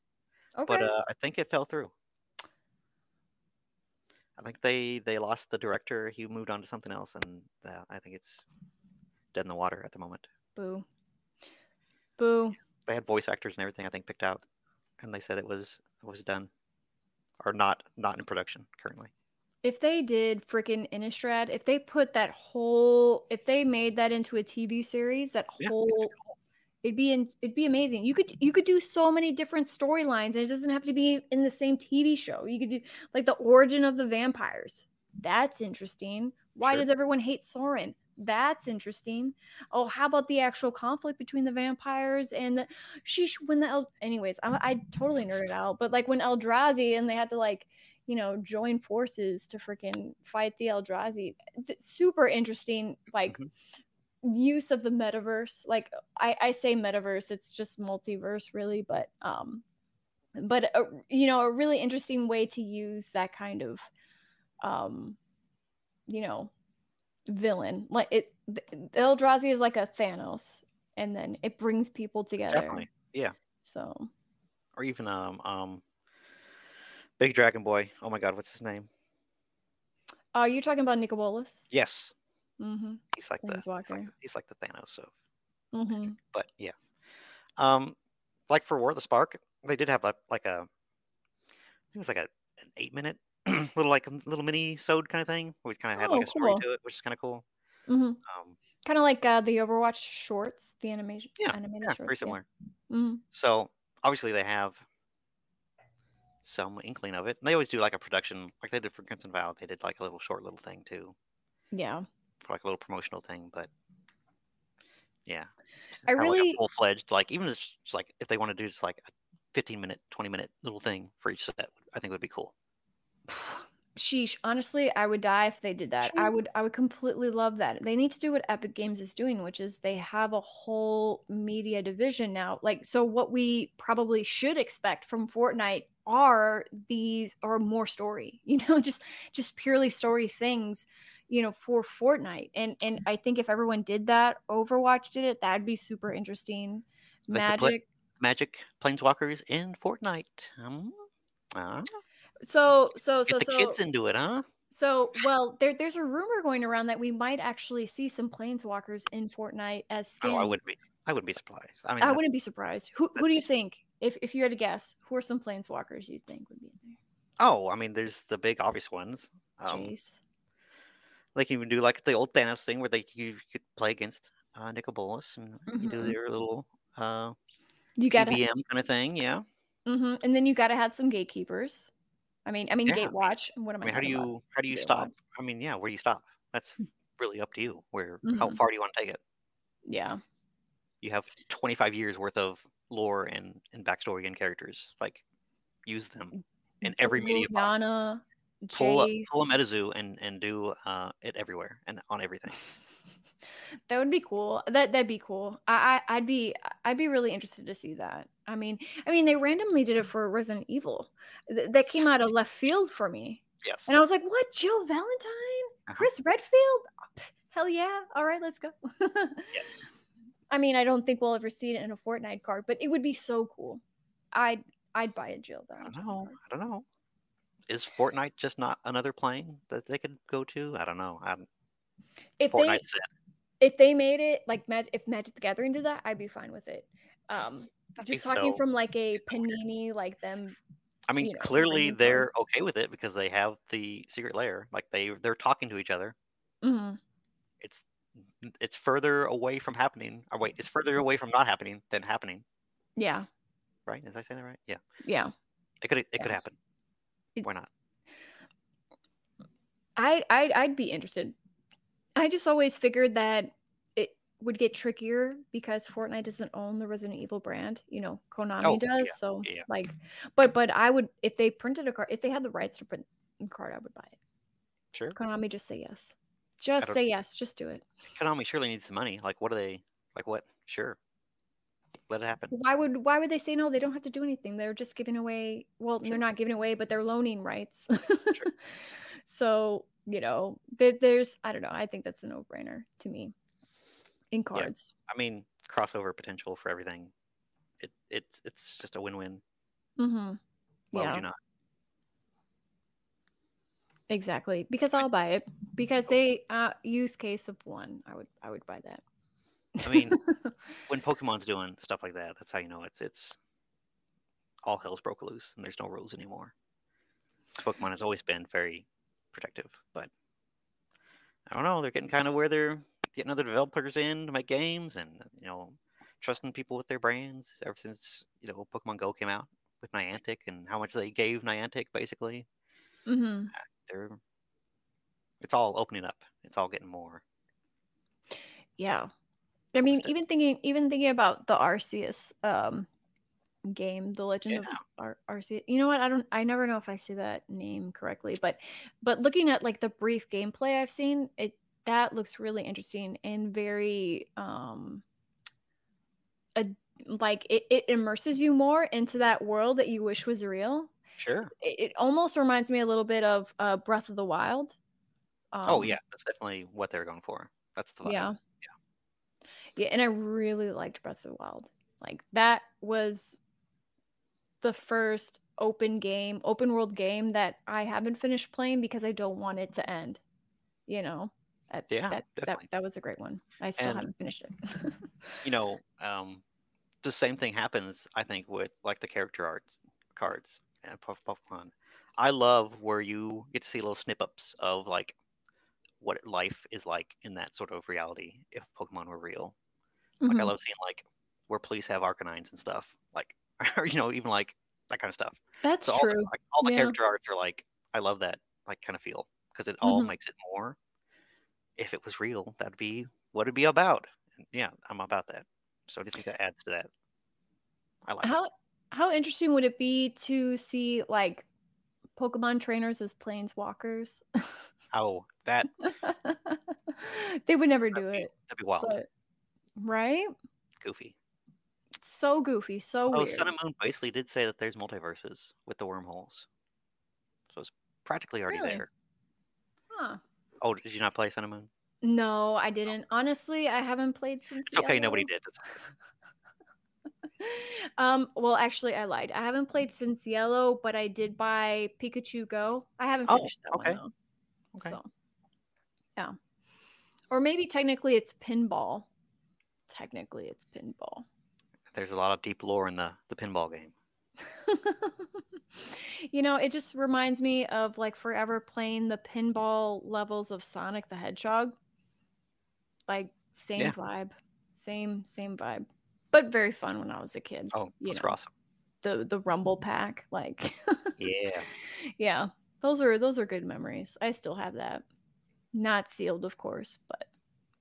Okay. But uh I think it fell through. I think they they lost the director. He moved on to something else, and uh, I think it's dead in the water at the moment. Boo. Boo. They had voice actors and everything. I think picked out, and they said it was it was done, or not not in production currently. If they did freaking Innistrad, if they put that whole, if they made that into a TV series, that Yeah, whole, it'd be in, it'd be amazing. You could you could do so many different storylines, and it doesn't have to be in the same TV show. You could do like the origin of the vampires. That's interesting. Why Sure. does everyone hate Soren? That's interesting. Oh, how about the actual conflict between the vampires and the sheesh when the El- anyways, I, I totally nerded out, but like when Eldrazi and they had to like you know join forces to freaking fight the Eldrazi, th- super interesting like Mhm. use of the metaverse. Like I I say metaverse, it's just multiverse really, but um but a, you know, a really interesting way to use that kind of, um, you know, villain. Like it, Eldrazi is like a Thanos, and then it brings people together. Definitely, yeah. So, or even um um, Big Dragon Boy. Oh my God, what's his name? Are you talking about Nicol Bolas? Yes. Mm-hmm. He's like the he's like the, he's like the Thanos of. Mm-hmm. But yeah, um, like for War of the Spark, they did have a, like a, I think it was like a an eight minute little like a little mini sode kind of thing where we kind of had Oh, like a story to it, which is kind of cool. Mm-hmm. Um, Kind of like uh, the Overwatch shorts, the animation. Yeah, animated yeah, shorts. very similar. Mm-hmm. So obviously they have some inkling of it. And they always do like a production, like they did for Crimson Vow. They did like a little short little thing too, Yeah. for like a little promotional thing. But yeah, I Kinda like really- full fledged like even just, just like if they want to do just like a 15 minute, 20 minute little thing for each set, I think would be cool. Sheesh. Honestly, I would die if they did that. I would I would completely love that. They need to do what Epic Games is doing, which is they have a whole media division now. Like so what we probably should expect from Fortnite are these are more story, you know, just just purely story things, you know, for Fortnite. And and I think if everyone did that, Overwatch did it, that'd be super interesting. Put- Magic Magic Planeswalkers in Fortnite. Um, uh, so so so get the so kids into it, huh? So, well, there, there's a rumor going around that we might actually see some planeswalkers in Fortnite as skins. Oh, I wouldn't be. I wouldn't be surprised. I mean, I wouldn't be surprised. Who, who do you think, if, if you had to guess, who are some planeswalkers you think would be in there? oh, I mean, there's the big obvious ones. Um, Jace. They can even do like the old Thanos thing where they you could play against uh, Nicol Bolas and you do Mhm. their little uh, You got PVM kind of thing. Yeah. hmm and then you got to have some gatekeepers. I mean, I mean, Yeah, Gatewatch. What am I I, mean, how do talking about? you how do you Gatewatch. stop? I mean, yeah, where do you stop? That's really up to you. Where how Mhm. far do you want to take it? Yeah, You have 25 years worth of lore and and backstory and characters. Like, use them in every media. Liliana, Pull Jace. pull a MetaZoo and and do uh, it everywhere and on everything. That would be cool. That that'd be cool. I, I I'd be I'd be really interested to see that. I mean, I mean, they randomly did it for Resident Evil. Th- that came out of left field for me, Yes. and I was like, "What? Jill Valentine? Uh-huh. Chris Redfield? Hell yeah! All right, let's go." Yes. I mean, I don't think we'll ever see it in a Fortnite card, but it would be so cool. I'd I'd buy a Jill I don't know. card. I don't know. Is Fortnite just not another plane that they could go to? I don't know. I'm, If they Fortnite's it. If they made it like Mag- if Magic the Gathering did that, I'd be fine with it. Um, just talking so- from like a panini, like them I mean, you know, clearly they're okay with it because they have the secret layer. Like they they're talking to each other. Mhm. It's it's further away from happening. Or wait, it's further away from not happening than happening. Yeah, Right? Is I saying that right? Yeah. yeah. It could it could happen. Why not? I I'd, I'd be interested. I just always figured that it would get trickier because Fortnite doesn't own the Resident Evil brand. You know, Konami Oh, does. yeah, so yeah. like, but but I would if they printed a card, if they had the rights to print a card, I would buy it. Sure. Konami, just say yes. Just say yes. Just do it. Konami surely needs the money. Like what are they like what? Sure. Let it happen. Why would why would they say no? They don't have to do anything. They're just giving away. Well, Sure. they're not giving away, but they're loaning rights. so you know, there, there's I don't know. I think that's a no brainer to me. In cards. I mean, crossover potential for everything. It it's it's just a win-win. Mm-hmm. Why yeah, would you not? exactly. Because I'll buy it. Because they uh use case of one. I would I would buy that. I mean, when Pokemon's doing stuff like that, that's how you know it's it's all hell's broke loose and there's no rules anymore. Pokemon has always been very protective, but I don't know. They're getting kind of where they're getting other developers in to make games and you know trusting people with their brands ever since you know Pokemon Go came out with Niantic and how much they gave Niantic basically. hmm They're it's all opening up. It's all getting more. Yeah. I mean, even thinking even thinking about the Arceus um game, The Legend of Yeah. Ar- Arceus. You know what? I don't I never know if I say that name correctly, but but looking at like the brief gameplay I've seen, it that looks really interesting and very um a, like it, it immerses you more into that world that you wish was real. Sure. It, it almost reminds me a little bit of uh, Breath of the Wild. oh Um, yeah, that's definitely what they're going for. That's the vibe. yeah, yeah, and I really liked Breath of the Wild. Like that was the first open game, open world game that I haven't finished playing because I don't want it to end. You know, that Yeah, that that, definitely. that was a great one. I still And- haven't finished it. You know, um, the same thing happens. I think with like the character arts cards and Po- Pokemon. I love where you get to see little snippets of like what life is like in that sort of reality if Pokemon were real. Like I Mhm. love seeing like where police have Arcanines and stuff. Like or you know, even like that kind of stuff. That's So all the, true. like, all the Yeah. character arts are like I love that like kind of feel because it all Mhm. makes it more. If it was real, that'd be what it'd be about. And yeah, I'm about that. So do you think that adds to that? I like. it. How how interesting would it be to see like Pokemon trainers as planeswalkers? Oh, that they would never do that'd be, it, that'd be wild, but right? goofy. So goofy, so Oh, weird. Sun and Moon basically did say that there's multiverses with the wormholes, so it's practically already Really? there. Huh. Oh, did you not play Sun and Moon? No, I didn't. Honestly, I haven't played since. It's okay, nobody did. That's um, well, actually, I lied. I haven't played since Yellow, but I did buy Pikachu Go. I haven't Oh, finished that okay. one though. Okay. So, yeah. Or maybe technically it's pinball. Technically, it's pinball. There's a lot of deep lore in the the pinball game. you know, it just reminds me of like forever playing the pinball levels of Sonic the Hedgehog. Like same Yeah. vibe, same same vibe, but very fun when I was a kid. Oh, you those know, awesome. the the Rumble Pack, like Yeah. yeah, those are those are good memories. I still have that, not sealed, of course, but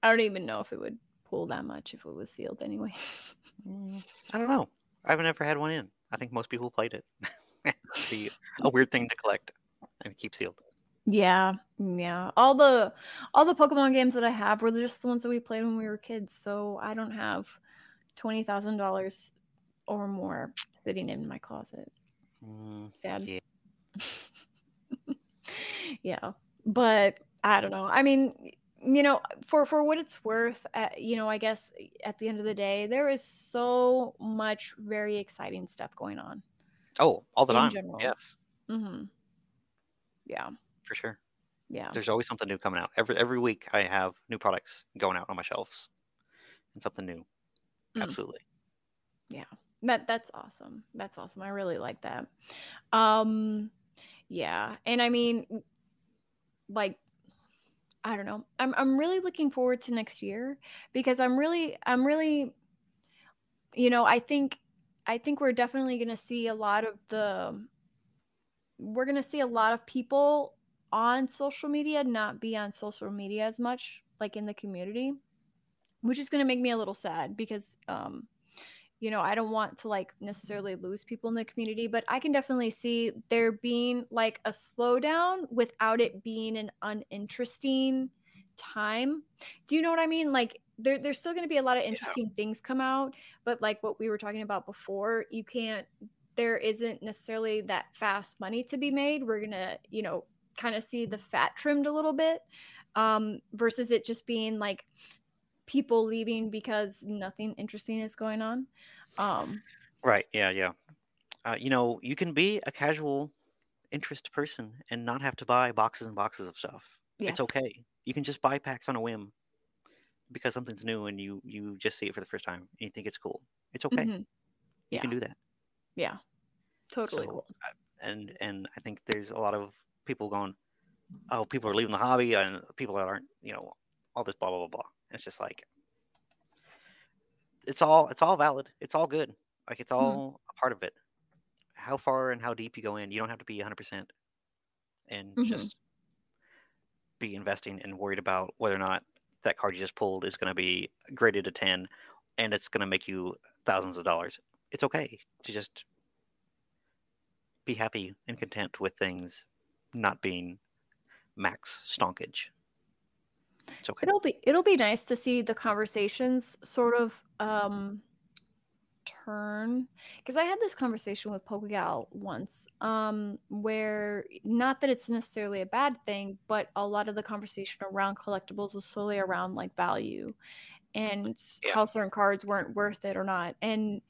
I don't even know if it would pull that much if it was sealed anyway. Mm, I don't know. I haven't ever had one in. I think most people played it. It'd a weird thing to collect and keep sealed. Yeah, yeah. All the all the Pokemon games that I have were just the ones that we played when we were kids. So I don't have twenty thousand dollars or more sitting in my closet. Mm, Sad. Yeah. yeah, but I don't know. I mean, you know, for for what it's worth, uh, you know, I guess at the end of the day, there is so much very exciting stuff going on. Oh, all the time. general. Yes, hmm Yeah, for sure. yeah. There's always something new coming out. Every every week I have new products going out on my shelves. And something new. Mm. Absolutely. That that's awesome. That's awesome. I really like that. Um yeah. And I mean like I don't know. I'm I'm really looking forward to next year because I'm really I'm really you know, I think I think we're definitely going to see a lot of the we're going to see a lot of people on social media not be on social media as much like in the community, which is going to make me a little sad because um you know, I don't want to like necessarily lose people in the community, but I can definitely see there being like a slowdown without it being an uninteresting time. Do you know what I mean? Like there, there's still going to be a lot of interesting things come out, but like what we were talking about before, you can't. There isn't necessarily that fast money to be made. We're gonna, you know, kind of see the fat trimmed a little bit, um, versus it just being like people leaving because nothing interesting is going on. Um, Right. Yeah. Yeah. Uh, you know, you can be a casual interest person and not have to buy boxes and boxes of stuff. yes. It's okay. You can just buy packs on a whim because something's new and you you just see it for the first time and you think it's cool. It's okay. Mhm. You can do that. Yeah. Totally. So, cool. and and I think there's a lot of people going, oh, people are leaving the hobby and people that aren't, you know, all this blah blah blah blah. It's just like, it's all it's all valid. It's all good. Like it's Mm-hmm. all a part of it. How far and how deep you go in, you don't have to be 100% and Mhm. just be investing and worried about whether or not that card you just pulled is going to be graded a 10 and it's going to make you thousands of dollars. It's okay to just be happy and content with things not being max stonkage. It's okay. It'll be it'll be nice to see the conversations sort of um turn because I had this conversation with Pokegal once, um, where not that it's necessarily a bad thing, but a lot of the conversation around collectibles was solely around like value and Yeah. how certain cards weren't worth it or not. And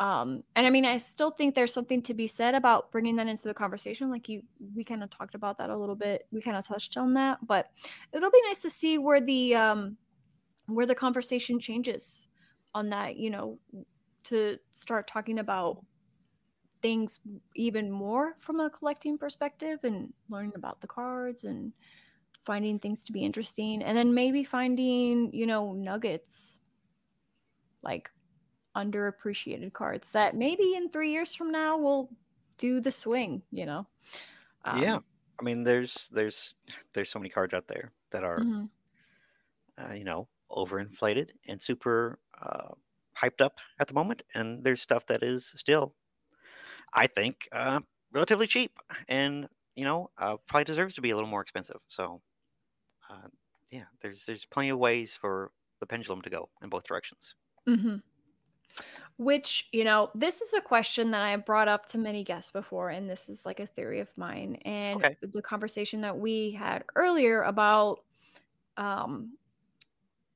um, and I mean, I still think there's something to be said about bringing that into the conversation. Like you, we kind of talked about that a little bit. We kind of touched on that, but it'll be nice to see where the um, where the conversation changes on that. You know, to start talking about things even more from a collecting perspective and learning about the cards and finding things to be interesting and then maybe finding you know nuggets like underappreciated cards that maybe in three years from now will do the swing you know yeah. Um, I mean, there's there's there's so many cards out there that are mhm. uh, you know overinflated and super uh, hyped up at the moment, and there's stuff that is still, I think, uh, relatively cheap, and you know uh, probably deserves to be a little more expensive. So, uh, yeah, there's there's plenty of ways for the pendulum to go in both directions. hmm Which, you know, this is a question that I have brought up to many guests before, and this is like a theory of mine. And Okay. the conversation that we had earlier about um,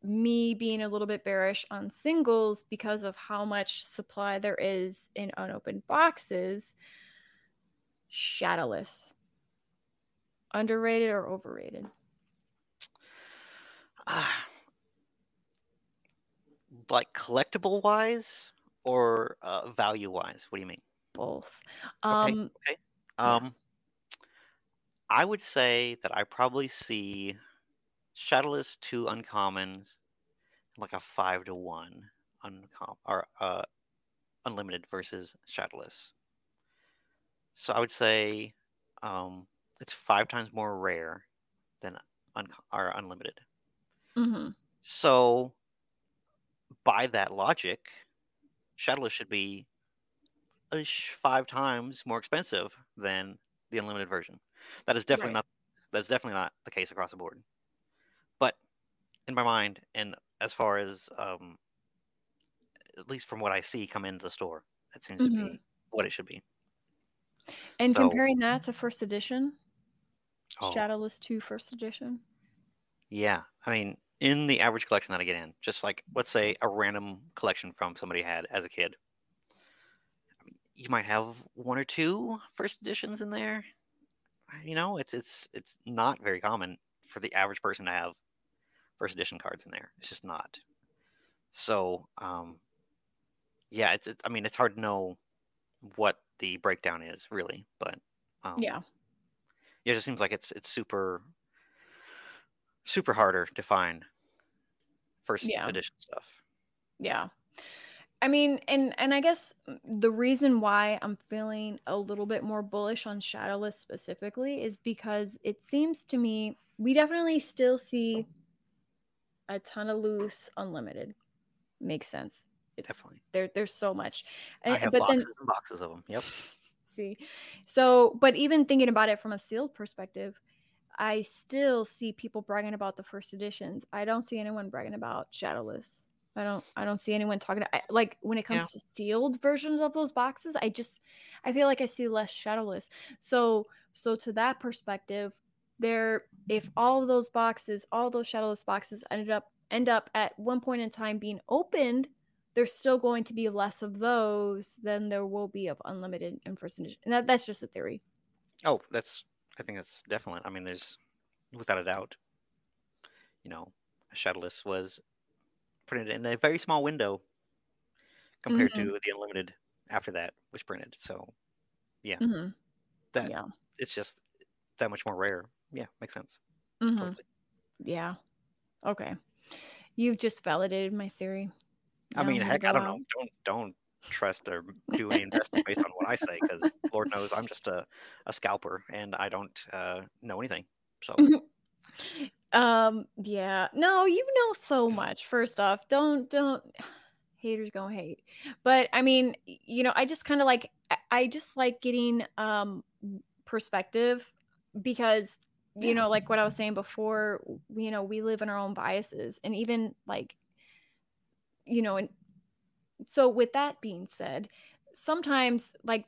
me being a little bit bearish on singles because of how much supply there is in unopened boxes. Shadowless. Underrated or overrated? Ah, like collectible wise or uh, value wise? What do you mean? Both. Okay. Um, Okay. Yeah. Um, I would say that I probably see Shadowless two uncommons like a five to one uncom or uh unlimited versus Shadowless. So I would say um it's five times more rare than un or unlimited. mhm. So by that logic, Shadowless should be five times more expensive than the unlimited version. That is definitely Right. not that's definitely not the case across the board. But in my mind, and as far as um, at least from what I see come into the store, that seems to Mhm. be what it should be. And So- comparing that to first edition, Oh. Shadowless 2 first edition. Yeah, I mean, in the average collection that I get in, just like let's say a random collection from somebody had as a kid, you might have one or two first editions in there. You know, it's it's it's not very common for the average person to have first edition cards in there. It's just not. So, um, yeah, it's, it's I mean, it's hard to know what the breakdown is really, but um, Yeah. yeah, it just seems like it's it's super super harder to find first Yeah. edition stuff. Yeah. I mean, and and I guess the reason why I'm feeling a little bit more bullish on Shadowless specifically is because it seems to me we definitely still see a ton of loose unlimited. Makes sense. It's Definitely, there there's so much. I have but then boxes and boxes of them. Yep. see. So, but even thinking about it from a sealed perspective, I still see people bragging about the first editions. I don't see anyone bragging about Shadowless. I don't. I don't see anyone talking I, like when it comes Yeah. to sealed versions of those boxes. I just, I feel like I see less Shadowless. So, so to that perspective, there, if all of those boxes, all those Shadowless boxes ended up end up at one point in time being opened, there's still going to be less of those than there will be of unlimited and first edition. And that, that's just a theory. Oh, that's I think that's definitely. I mean, there's without a doubt. You know, Shadowless was printed in a very small window compared Mhm. to the unlimited after that was printed. So hmm that Yeah. it's just that much more rare. Yeah, makes sense. hmm Totally. Yeah. Okay. You've just validated my theory. I Now mean, heck, I don't know. Don't don't trust or do any investment based on what I say because Lord knows I'm just a, a scalper and I don't uh, know anything. So um yeah no you know so much first off don't don't haters gonna hate but i mean you know i just kind of like I- just like getting um perspective because you know like what i was saying before you know we live in our own biases and even like you know and so with that being said, sometimes like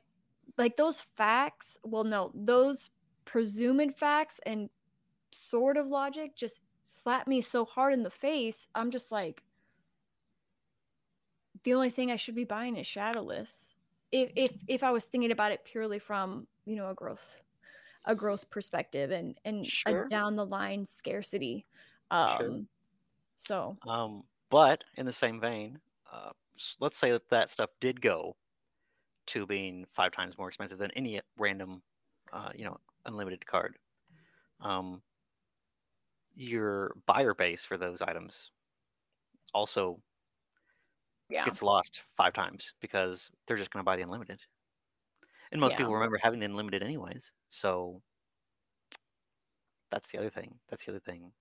like those facts, well no, those presumed facts and sort of logic just slap me so hard in the face. I'm just like the only thing I should be buying is shadowless. If if if I was thinking about it purely from, you know, a growth a growth perspective and and Sure. a down the line scarcity. Um Sure. so Um, but in the same vein, uh, let's say that that stuff did go to being five times more expensive than any random, uh, you know, unlimited card. Um, your buyer base for those items also yeah. gets lost five times because they're just going to buy the unlimited. And most Yeah. people remember having the unlimited anyways. So that's the other thing. That's the other thing.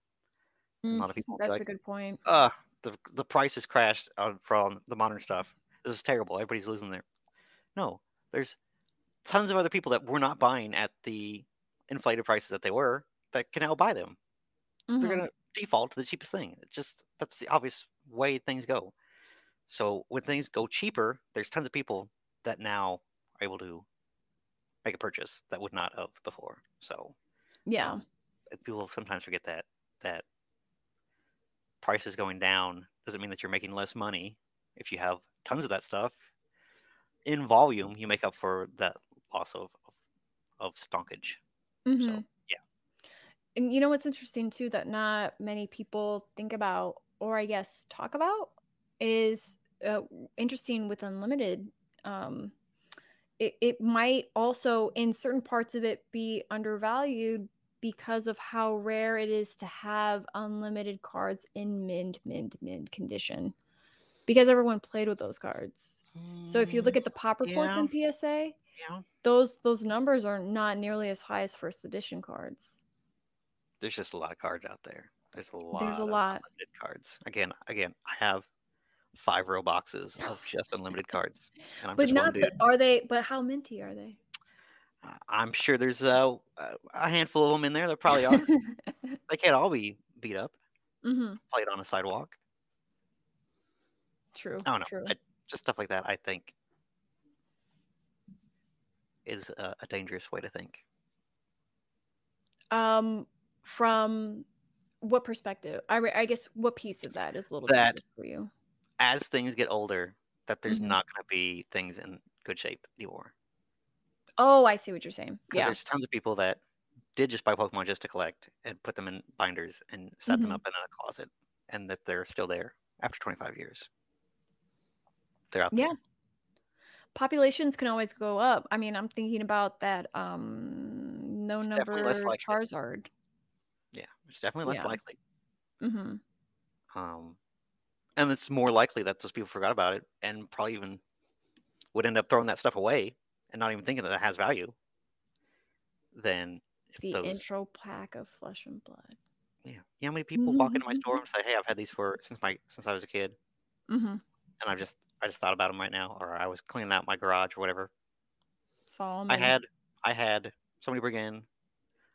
a Mm, lot of people will be That's a good point. uh the the price has crashed on from the modern stuff. This is terrible. Everybody's losing there. No, there's tons of other people that were not buying at the inflated prices that they were that can now buy them. They're Mhm. gonna default to the cheapest thing. It's just that's the obvious way things go. So when things go cheaper, there's tons of people that now are able to make a purchase that would not have before. So Yeah. um, people sometimes forget that that prices going down doesn't mean that you're making less money if you have tons of that stuff in volume you make up for that loss of of, of stonkage Mhm. yeah. And you know what's interesting too that not many people think about or I guess talk about is uh, interesting with unlimited. Um, it, it might also in certain parts of it be undervalued because of how rare it is to have unlimited cards in mint, mint, mint condition. Because everyone played with those cards. So if you look mm, at the pop reports yeah. in PSA, yeah those those numbers are not nearly as high as first edition cards. there's just a lot of cards out there there's a lot There's a of lot. unlimited cards again again i have five row boxes of just unlimited cards and i'm But just not the, are they but how minty are they? I'm sure there's a, a handful of them in there that probably are they can't all be beat up hmm played on a sidewalk True. I don't know. True. I, just stuff like that, I think, is a, a dangerous way to think. Um, from what perspective? I, re- I guess what piece of that is a little That- for you? As things get older, that there's Mhm. not going to be things in good shape anymore. Oh, I see what you're saying. Yeah. there's tons of people that did just buy Pokemon just to collect and put them in binders and set them Mhm. up in a closet, and that they're still there after 25 years. They're out there. Yeah. Populations can always go up. I mean, I'm thinking about that um no It's number. Charizard. Yeah, it's definitely less Yeah. likely. hmm Um, and it's more likely that those people forgot about it and probably even would end up throwing that stuff away and not even thinking that it has value then The those. intro pack of Flesh and Blood. Yeah, you know how many people walk into my store and say, "Hey, I've had these for since my since I was a kid, hmm and I just I just thought about them right now, or I was cleaning out my garage or whatever. Solomon. I had I had somebody bring in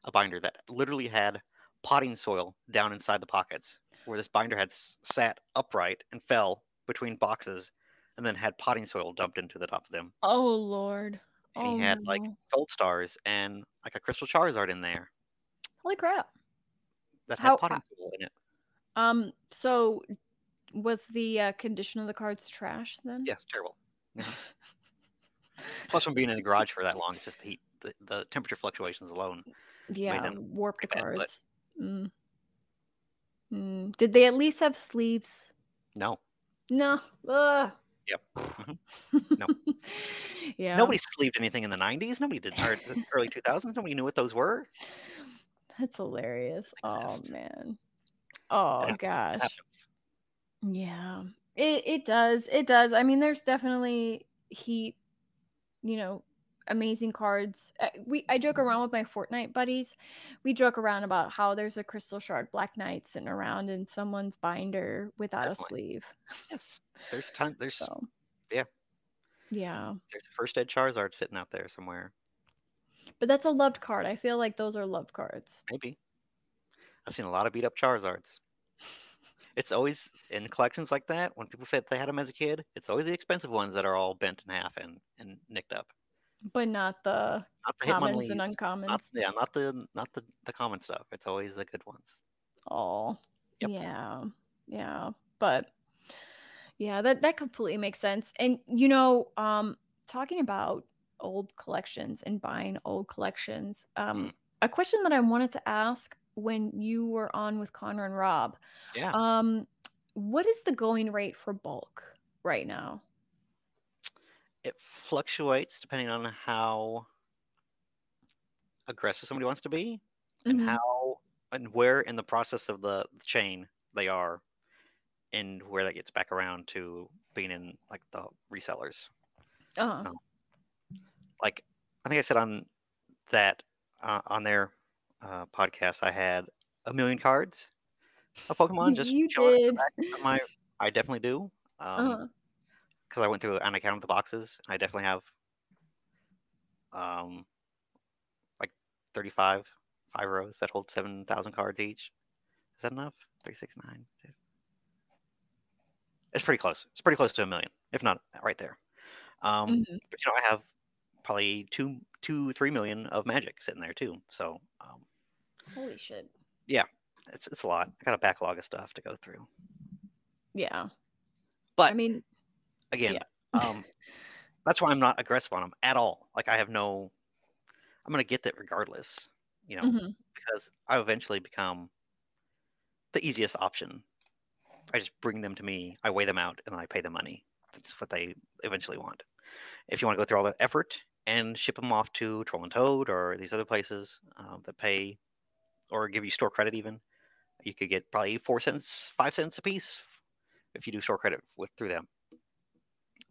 a binder that literally had potting soil down inside the pockets, where this binder had s- sat upright and fell between boxes, and then had potting soil dumped into the top of them. Oh Lord. And oh he had like gold stars and like a crystal Charizard in there Holy crap. that How- had potting soil in it. Um. So, was the uh, condition of the cards trash then? Yes, terrible. Plus, from being in the garage for that long, it's just the heat, the, the temperature fluctuations alone. Yeah. Warped the bad, but- cards. Mm. Mm. Did they at least have sleeves? No, No. Ugh. Yep. Mhm. No. yeah. nobody sleeved anything in the '90s. Nobody did, or early 2000s. Nobody knew what those were. That's hilarious. Oh man. Oh happens, gosh. Yeah. It it does. It does. I mean, there's definitely heat, you know, amazing cards. Uh, We I joke around with my Fortnite buddies. We joke around about how there's a crystal shard black knight sitting around in someone's binder without Definitely. a sleeve. Yes, there's tons There's So yeah. Yeah. there's a first ed Charizard sitting out there somewhere. But that's a loved card. I feel like those are loved cards. Maybe. I've seen a lot of beat up Charizards. it's always in collections like that when people say that they had them as a kid. It's always the expensive ones that are all bent in half and and nicked up. But not the Not the commons and uncommons. Not, yeah, not the not the the common stuff. It's always the good ones. Oh, Yep. yeah, yeah. But yeah, that that completely makes sense. And you know, um, talking about old collections and buying old collections, um, Mm. a question that I wanted to ask when you were on with Connor and Rob, Yeah. um, what is the going rate for bulk right now? It fluctuates depending on how aggressive somebody wants to be and Mhm. how and where in the process of the chain they are and where that gets back around to being in like the resellers Uh-huh. um, like i think i said on that uh, on their uh, podcast i had a million cards of pokemon just you did. my i definitely do um, Uh-huh. Because I went through and I counted the boxes. I definitely have um like 35 five rows that hold 7,000 cards each. Is that enough? Three, six, nine. two. It's pretty close. It's pretty close to a million, if not right there. Um, Mhm. but you know, I have probably two, two, three million of magic sitting there too. So um, Holy shit. Yeah, it's it's a lot. I got a backlog of stuff to go through. Yeah. But I mean, again, Yeah. um, that's why I'm not aggressive on them at all. Like I have no, I'm gonna get that regardless, you know, mhm. because I eventually become the easiest option. I just bring them to me, I weigh them out, and I pay the money. That's what they eventually want. If you want to go through all the effort and ship them off to Troll and Toad or these other places um, that pay or give you store credit, even you could get probably four cents, five cents a piece if you do store credit with through them.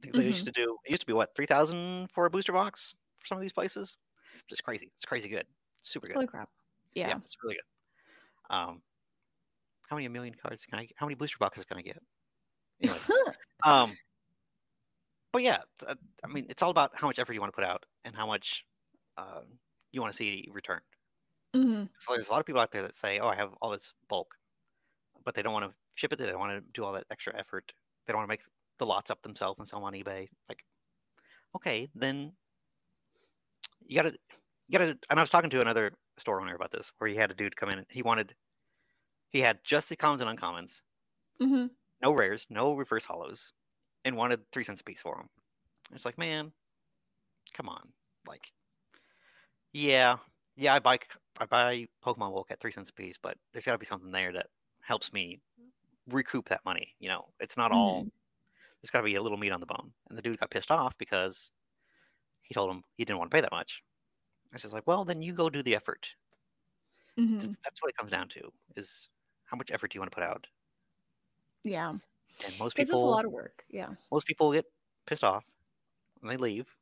They used to do. It used to be what three thousand for a booster box for some of these places. Just crazy. It's crazy good. Super good. Holy crap. Yeah, Yeah. it's really good. Um, how many million cards can I? How many booster boxes can I get? Anyways, um, but yeah, I mean, it's all about how much effort you want to put out and how much um, you want to see returned. hmm So there's a lot of people out there that say, "Oh, I have all this bulk," but they don't want to ship it. They don't want to do all that extra effort. They don't want to make the lots up themselves and sell them on eBay. Like, okay, then you gotta, you gotta. And I was talking to another store owner about this, where he had a dude come in. He wanted, he had just the commons and uncommons, hmm no rares, no reverse hollows, and wanted three cents a piece for them. It's like, man, come on, like, yeah, yeah, I buy I buy Pokemon bulk at three cents a piece, but there's got to be something there that helps me recoup that money. You know, it's not all. There's got to be a little meat on the bone. And the dude got pissed off because he told him he didn't want to pay that much. I was just like, well, then you go do the effort. hmm That's, that's what it comes down to: is how much effort do you want to put out? Yeah. And most Because it's a lot of work. Yeah. most people get pissed off and they leave,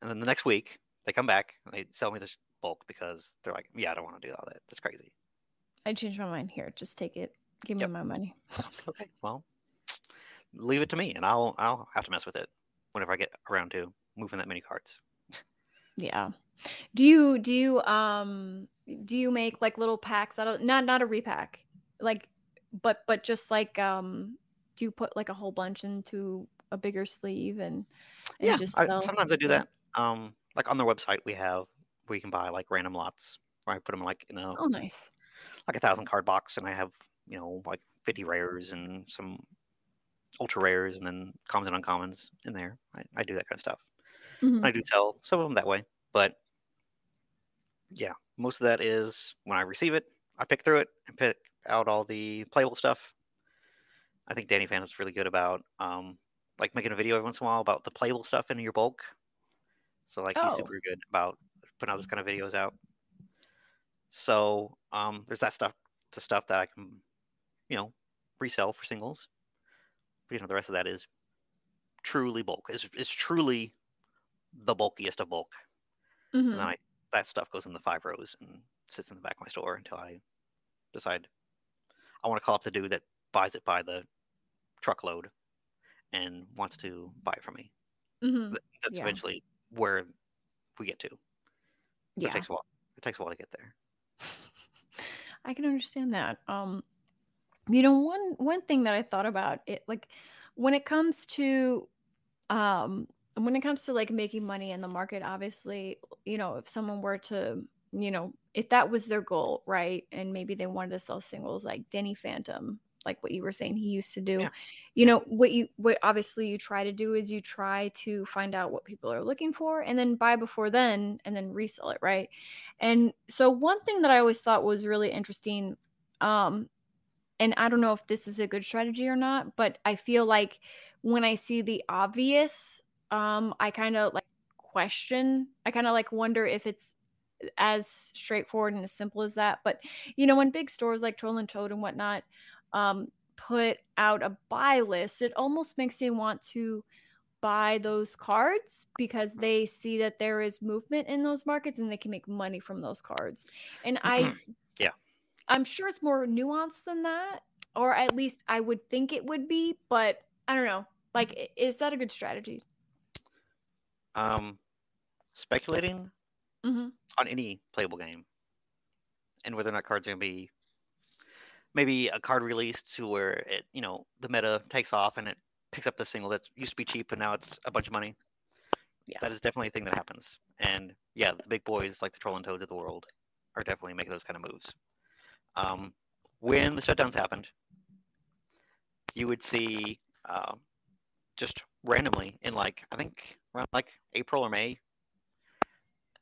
and then the next week they come back and they sell me this bulk because they're like, yeah, I don't want to do all that. That's crazy. I changed my mind here. Just take it. Give Yep. me my money. I was like, okay, well, leave it to me, and I'll I'll have to mess with it whenever I get around to moving that many cards. Yeah. Do you do you um do you make like little packs out of not not a repack like but but just like um do you put like a whole bunch into a bigger sleeve and and yeah, just I, sometimes I do that. Um, like on their website, we have where you can buy like random lots where I put them like in a Oh, nice. like a thousand card box, and I have you know like fifty rares and some ultra rares, and then commons and uncommons in there. I, I do that kind of stuff. Mhm. I do sell some of them that way, but yeah, most of that is when I receive it, I pick through it and pick out all the playable stuff. I think Danny Fan is really good about um, like making a video every once in a while about the playable stuff in your bulk. So like he's Oh. super good about putting out those kind of videos out. So um, there's that stuff, the stuff that I can, you know, resell for singles. You know, the rest of that is truly bulk. It's, is truly the bulkiest of bulk. Mhm. And then I that stuff goes in the five rows and sits in the back of my store until I decide I want to call up the dude that buys it by the truckload and wants to buy it from me. Mhm. That's Yeah. eventually where we get to. But Yeah. It takes a while. It takes a while to get there. I can understand that. Um You know, one one thing that I thought about it like when it comes to um when it comes to like making money in the market, obviously, you know, if someone were to, you know, if that was their goal, right? And maybe they wanted to sell singles like denny Phantom, like what you were saying he used to do. Yeah. You know, what you what obviously you try to do is you try to find out what people are looking for and then buy before then and then resell it, right? And so one thing that I always thought was really interesting um and I don't know if this is a good strategy or not, but I feel like when I see the obvious, um, I kind of like question. I kind of like wonder if it's as straightforward and as simple as that. But you know, when big stores like Troll and Toad and whatnot um, put out a buy list, it almost makes me want to buy those cards because they see that there is movement in those markets and they can make money from those cards. And I. I'm sure it's more nuanced than that, or at least I would think it would be, but I don't know. Like, is that a good strategy? Um, speculating hmm on any playable game, and whether or not cards are gonna be maybe a card released to where it, you know, the meta takes off and it picks up the single that used to be cheap and now it's a bunch of money. Yeah. That is definitely a thing that happens. And yeah, the big boys like the Troll and Toads of the world are definitely making those kind of moves. Um, when the shutdowns happened, you would see uh, just randomly in like I think around like April or May,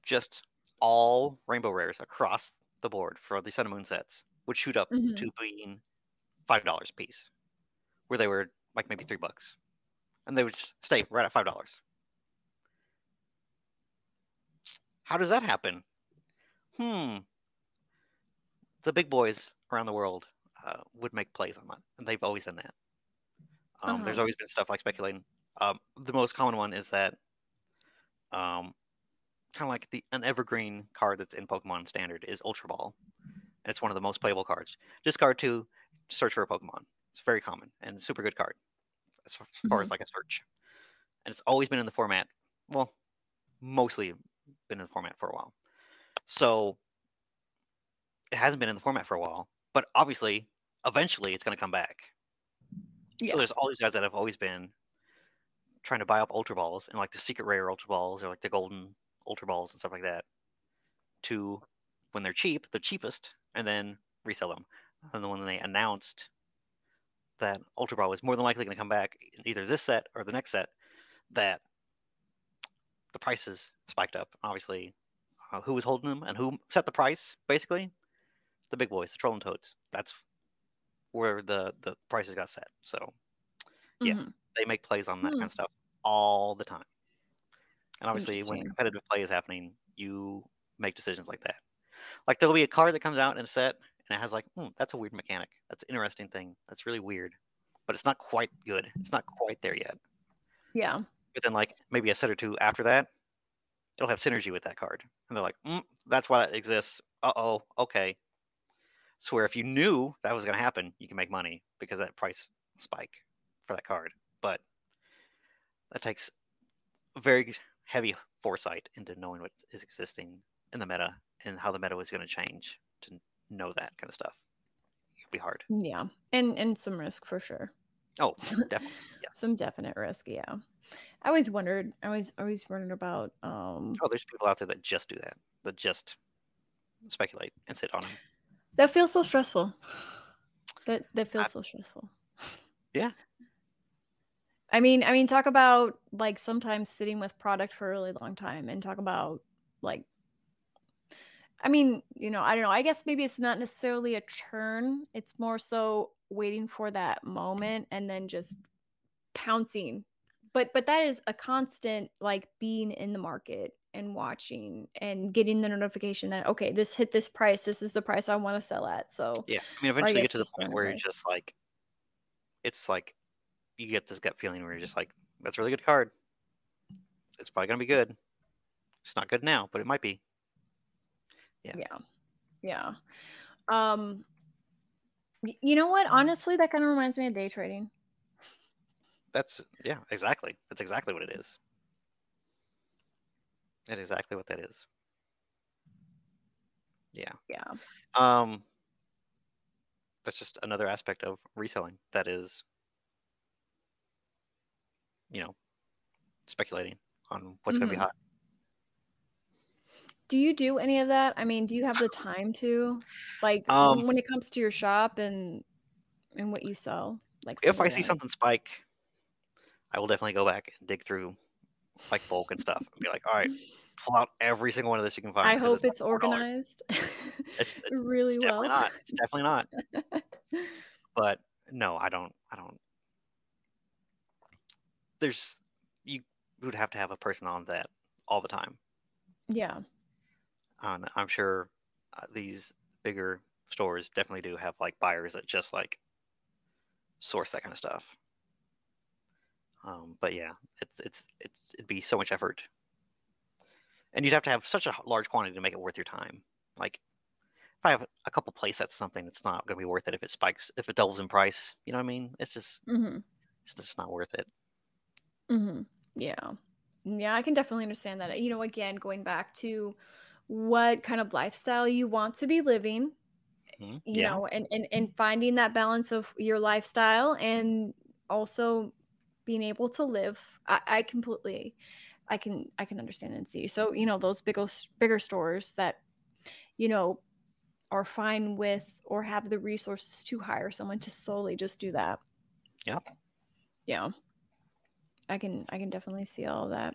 just all rainbow rares across the board for the Sun and Moon sets would shoot up Mhm. to being five dollars a piece, where they were like maybe three bucks, and they would stay right at five dollars. How does that happen? Hmm. The big boys around the world uh, would make plays on that, and they've always done that. Um, There's Uh-huh. always been stuff like speculating. Um, the most common one is that, um, kind of like the an evergreen card that's in Pokemon Standard is Ultra Ball, and it's one of the most playable cards. Discard two, search for a Pokemon. It's very common and super good card as far, as far as like a search. And it's always been in the format. Well, mostly been in the format for a while. So it hasn't been in the format for a while, but obviously, eventually, it's going to come back. Yeah. So there's all these guys that have always been trying to buy up Ultra Balls and like the secret rare Ultra Balls or like the golden Ultra Balls and stuff like that to when they're cheap, the cheapest, and then resell them. And then when they announced that Ultra Ball was more than likely going to come back in either this set or the next set, that the prices spiked up. Obviously, uh, who was holding them and who set the price? Basically, the big boys, the Troll and Toads. That's where the the prices got set. So yeah. Mhm. they make plays on that Hmm. kind of stuff all the time. And obviously, when competitive play is happening, you make decisions like that. Like there'll be a card that comes out in a set, and it has like, hmm, that's a weird mechanic. That's an interesting thing. That's really weird, but it's not quite good. It's not quite there yet. Yeah. But then, like maybe a set or two after that, it'll have synergy with that card, and they're like, mm, that's why that exists. Uh oh, okay. So where if you knew that was going to happen, you can make money because that price spike for that card. But that takes very heavy foresight into knowing what is existing in the meta and how the meta is going to change to know that kind of stuff. It'll be hard. Yeah. And and some risk for sure. Oh, definitely. Yes. Some definite risk, yeah. I always wondered, I always always wondered about um Oh, there's people out there that just do that. That just speculate and sit on them. That feels so stressful. That that feels I- so stressful. Yeah. I mean, I mean, talk about like sometimes sitting with product for a really long time and talk about like I mean, you know, I don't know. I guess maybe it's not necessarily a churn. It's more so waiting for that moment and then just pouncing. But but that is a constant like being in the market and watching and getting the notification that okay, this hit this price. This is the price I want to sell at. So Yeah. I mean, eventually you get to the point where you're just like, it's like, you get this gut feeling where you're just like, that's a really good card. It's probably going to be good. It's not good now, but it might be. Yeah. yeah. Yeah. Um you know what? Honestly, that kind of reminds me of day trading. That's, yeah, exactly. That's exactly what it is. That's exactly what that is. Yeah. Yeah. Um, that's just another aspect of reselling that is, you know, speculating on what's going to be hot. Do you do any of that? I mean, do you have the time to? Like, Um, when it comes to your shop and and what you sell? Like, if I see that. something spike, I will definitely go back and dig through like bulk and stuff and be like, all right, pull out every single one of this you can find. I hope it's $4. organized It's, it's, really it's well. definitely not. It's definitely not. But no, I don't. I don't. There's you would have to have a person on that all the time. Yeah. Um, I'm sure uh, these bigger stores definitely do have like buyers that just like source that kind of stuff. Um, but yeah, it's it's it's it'd be so much effort, and you'd have to have such a large quantity to make it worth your time. Like if I have a couple play sets, or something, it's not going to be worth it if it spikes, if it doubles in price. You know what I mean? It's just hmm it's just not worth it. hmm Yeah. Yeah, I can definitely understand that. You know, again, going back to what kind of lifestyle you want to be living, Mhm. you Yeah, know, and, and and finding that balance of your lifestyle and also being able to live. I, I completely I can I can understand and see. So, you know, those big bigger stores that, you know, are fine with or have the resources to hire someone to solely just do that. yeah. Yeah. I can I can definitely see all of that.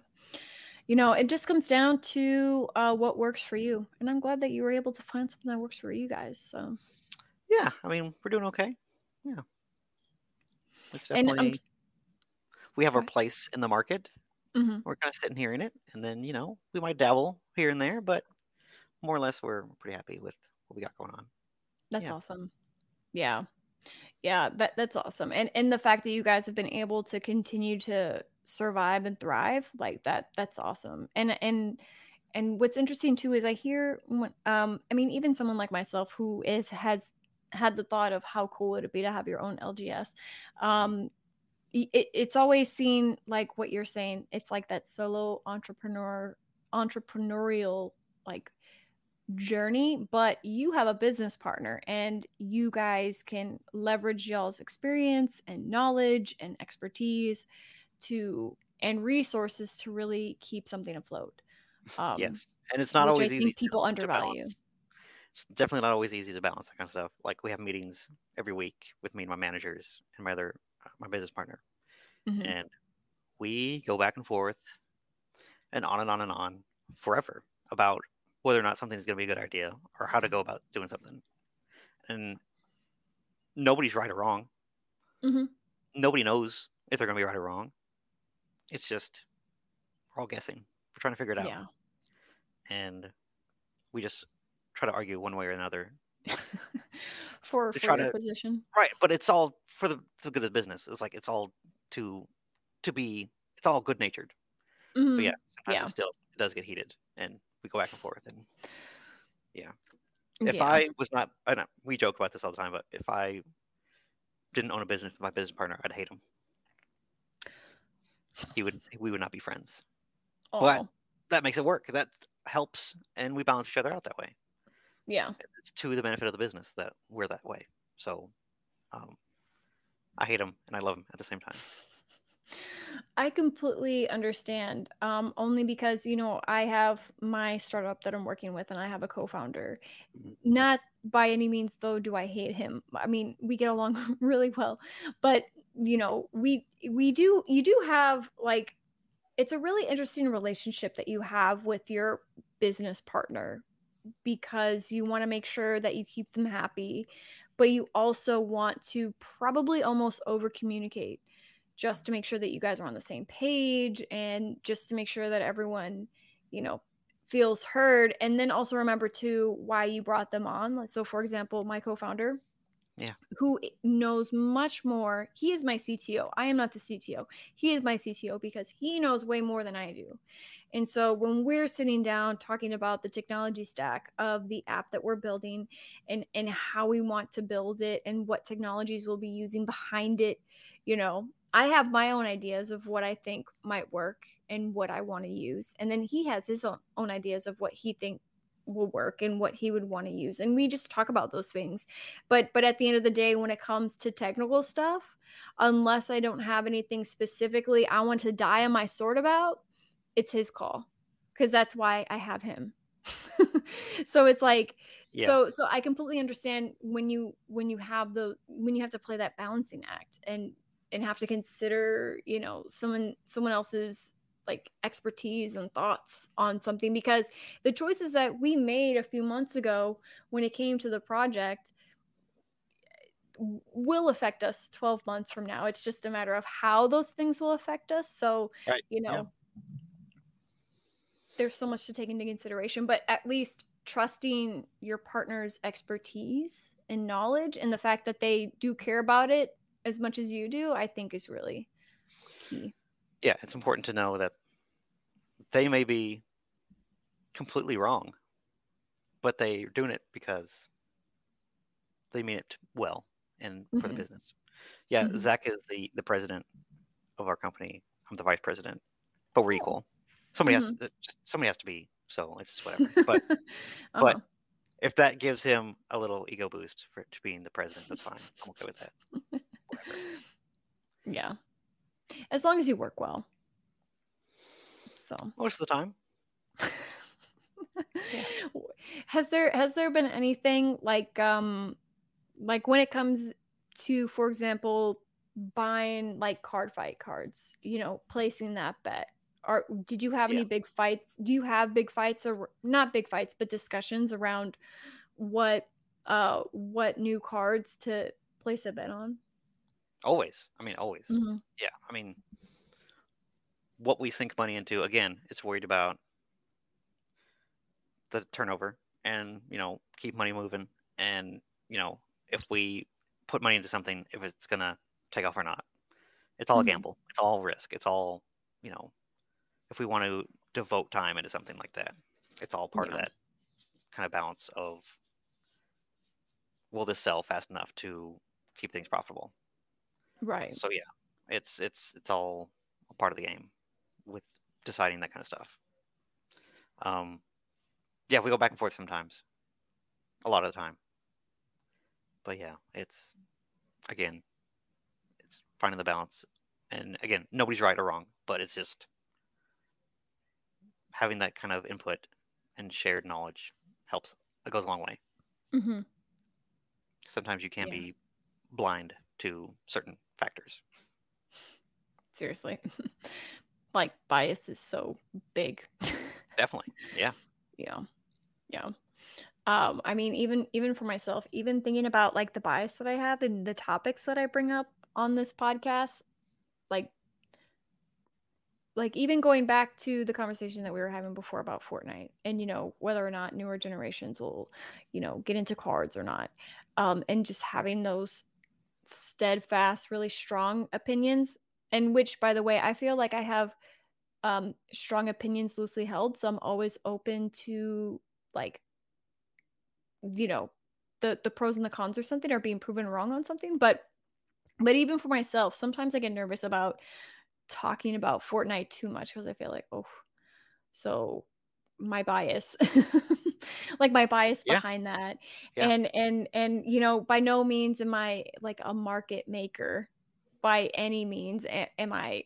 You know, it just comes down to uh, what works for you, and I'm glad that you were able to find something that works for you guys. So, Yeah, I mean, we're doing okay. Yeah, it's and definitely we have our place in the market. mhm. We're kind of sitting here in it, and then you know we might dabble here and there, but more or less we're pretty happy with what we got going on. that's Yeah, awesome. Yeah, yeah, that that's awesome, and and the fact that you guys have been able to continue to survive and thrive like that, that's awesome. And and and what's interesting too is I hear um, I mean, even someone like myself who is has had the thought of how cool it would it be to have your own LGS. Um, it, it's always seen like what you're saying. It's like that solo entrepreneur entrepreneurial like journey, but you have a business partner and you guys can leverage y'all's experience and knowledge and expertise to and resources to really keep something afloat. Um, yes, and it's not which I always easy to, people to undervalue. balance. It's definitely not always easy to balance that kind of stuff. Like we have meetings every week with me and my managers and my other my business partner, Mhm. and we go back and forth and on and on and on forever about whether or not something is going to be a good idea or how to go about doing something. And nobody's right or wrong. Mhm. Nobody knows if they're going to be right or wrong. It's just we're all guessing. We're trying to figure it out, Yeah. and we just try to argue one way or another. for for your to position. right, but it's all for the, for the good of the business. It's like it's all to to be. It's all good natured. But Mhm. yeah, sometimes Yeah. it still it does get heated, and we go back and forth. And yeah, if Yeah. I was not, I know we joke about this all the time, but if I didn't own a business with my business partner, I'd hate him. He would, we would not be friends. But Oh, that makes it work. That helps, and we balance each other out that way. Yeah. It's to the benefit of the business that we're that way. So, um, I hate him and I love him at the same time. I completely understand. Um, only because, you know, I have my startup that I'm working with and I have a co-founder. Mhm. Not by any means though do I hate him. I mean, we get along really well. But, you know, we we do you do have like it's a really interesting relationship that you have with your business partner because you want to make sure that you keep them happy, but you also want to probably almost over communicate just to make sure that you guys are on the same page and just to make sure that everyone, you know, feels heard. And then also remember too why you brought them on. So, for example, my co founder, Yeah. who knows much more. He is my CTO. I am not the CTO. He is my CTO because he knows way more than I do. And so when we're sitting down talking about the technology stack of the app that we're building and and how we want to build it and what technologies we'll be using behind it, you know, I have my own ideas of what I think might work and what I want to use. And then he has his own, own ideas of what he think will work and what he would want to use and we just talk about those things but but at the end of the day when it comes to technical stuff unless i don't have anything specifically i want to die on my sword about it's his call because that's why i have him so it's like yeah. so so i completely understand when you when you have the when you have to play that balancing act and and have to consider you know someone someone else's like expertise and thoughts on something because the choices that we made a few months ago when it came to the project will affect us 12 months from now it's just a matter of how those things will affect us so right. you know yeah. there's so much to take into consideration but at least trusting your partner's expertise and knowledge and the fact that they do care about it as much as you do i think is really key yeah, it's important to know that they may be completely wrong, but they're doing it because they mean it well and for mm-hmm. the business. Yeah, mm-hmm. Zach is the the president of our company. I'm the vice president, but we're equal. Somebody mm-hmm. has to, somebody has to be. So it's whatever. But uh-huh. but if that gives him a little ego boost for to being the president, that's fine. I'm okay with that. yeah, as long as you work well. So. Most of the time. has there has there been anything like um like when it comes to for example buying like card fight cards you know placing that bet? Or did you have yeah. any big fights do you have big fights or not big fights but discussions around what uh what new cards to place a bet on? Always. I mean always. Mm-hmm. yeah. I mean what we sink money into again it's worried about the turnover and you know keep money moving. And you know if we put money into something if it's gonna take off or not it's all mm-hmm. a gamble. It's all risk. It's all you know if we want to devote time into something like that it's all part yeah. of that kind of balance of will this sell fast enough to keep things profitable? Right. So yeah it's it's it's all a part of the game with deciding that kind of stuff. Um, yeah, we go back and forth sometimes, a lot of the time. But yeah, it's again, it's finding the balance. And again, nobody's right or wrong, but it's just having that kind of input and shared knowledge helps. It goes a long way. Mm-hmm. Sometimes you can yeah. be blind to certain factors. Seriously. like bias is so big. Definitely. Yeah. yeah. Yeah. Um, I mean, even even for myself, even thinking about like the bias that I have and the topics that I bring up on this podcast, like like even going back to the conversation that we were having before about Fortnite and you know whether or not newer generations will you know get into cards or not um and just having those steadfast really strong opinions and which by the way i feel like i have um strong opinions loosely held so i'm always open to like you know the the pros and the cons or something or being proven wrong on something but but even for myself sometimes i get nervous about talking about fortnite too much because i feel like oh so my bias like my bias yeah. behind that yeah. and and and you know by no means am i like a market maker by any means am I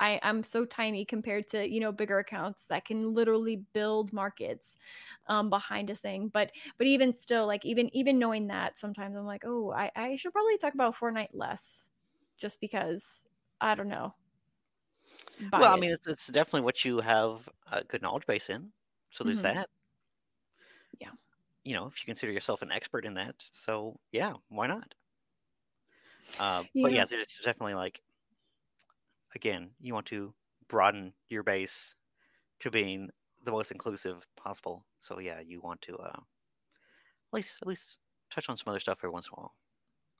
I, I'm so tiny compared to you know bigger accounts that can literally build markets um, behind a thing. But but even still, like even even knowing that, sometimes I'm like, oh, I, I should probably talk about Fortnite less, just because I don't know. Bias. Well, I mean, it's, it's definitely what you have a good knowledge base in. So there's mm-hmm. that. Yeah. You know, if you consider yourself an expert in that, so yeah, why not? Uh, yeah. But yeah, there's definitely like, again, you want to broaden your base to being the most inclusive possible. So yeah, you want to uh, at least at least touch on some other stuff every once in a while.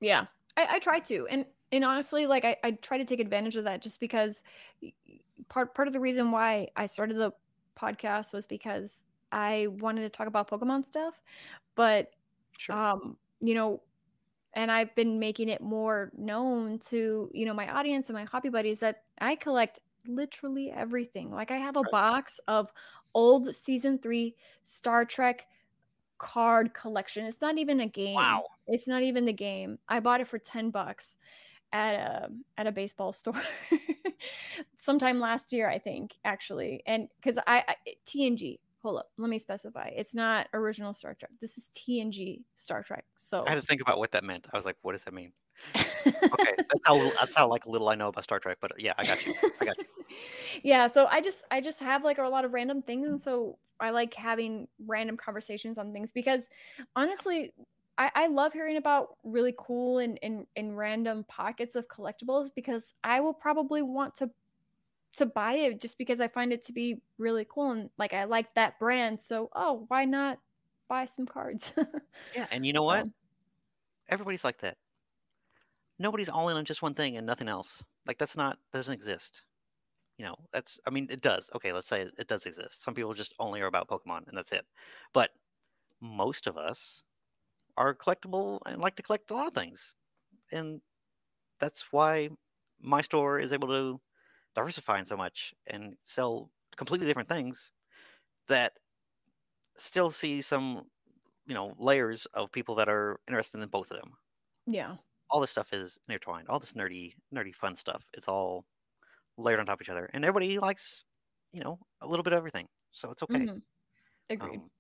Yeah, I, I try to, and and honestly, like I, I try to take advantage of that just because part part of the reason why I started the podcast was because I wanted to talk about Pokemon stuff, but sure. um, you know, and I've been making it more known to, you know, my audience and my hobby buddies that I collect literally everything. Like I have a Right. box of old season 3 Star Trek card collection. It's not even a game. Wow. It's not even the game. I bought it for 10 bucks at a at a baseball store sometime last year, I think, actually. And because I, I TNG, hold up, let me specify. It's not original Star Trek. This is TNG Star Trek. So I had to think about what that meant. I was like, what does that mean? Okay, that's how that's how like little I know about Star Trek. But uh, yeah, I got you. I got you. yeah, so I just I just have like a lot of random things and so I like having random conversations on things because honestly, I, I love hearing about really cool and, and and random pockets of collectibles because I will probably want to to buy it just because I find it to be really cool and like I like that brand. So oh, why not buy some cards? Yeah, and you know So, what? Everybody's like that. Nobody's all in on just one thing and nothing else. Like that's not doesn't exist. You know, that's I mean it does. Okay, let's say it does exist. Some people just only are about Pokemon and that's it. But most of us are collectible and like to collect a lot of things. And that's why my store is able to diversify in so much and sell completely different things that still see some, you know, layers of people that are interested in both of them. Yeah. All this stuff is intertwined. All this nerdy, nerdy fun stuff. It's all layered on top of each other, and everybody likes, you know, a little bit of everything. So it's okay. Mhm. Agreed. Um,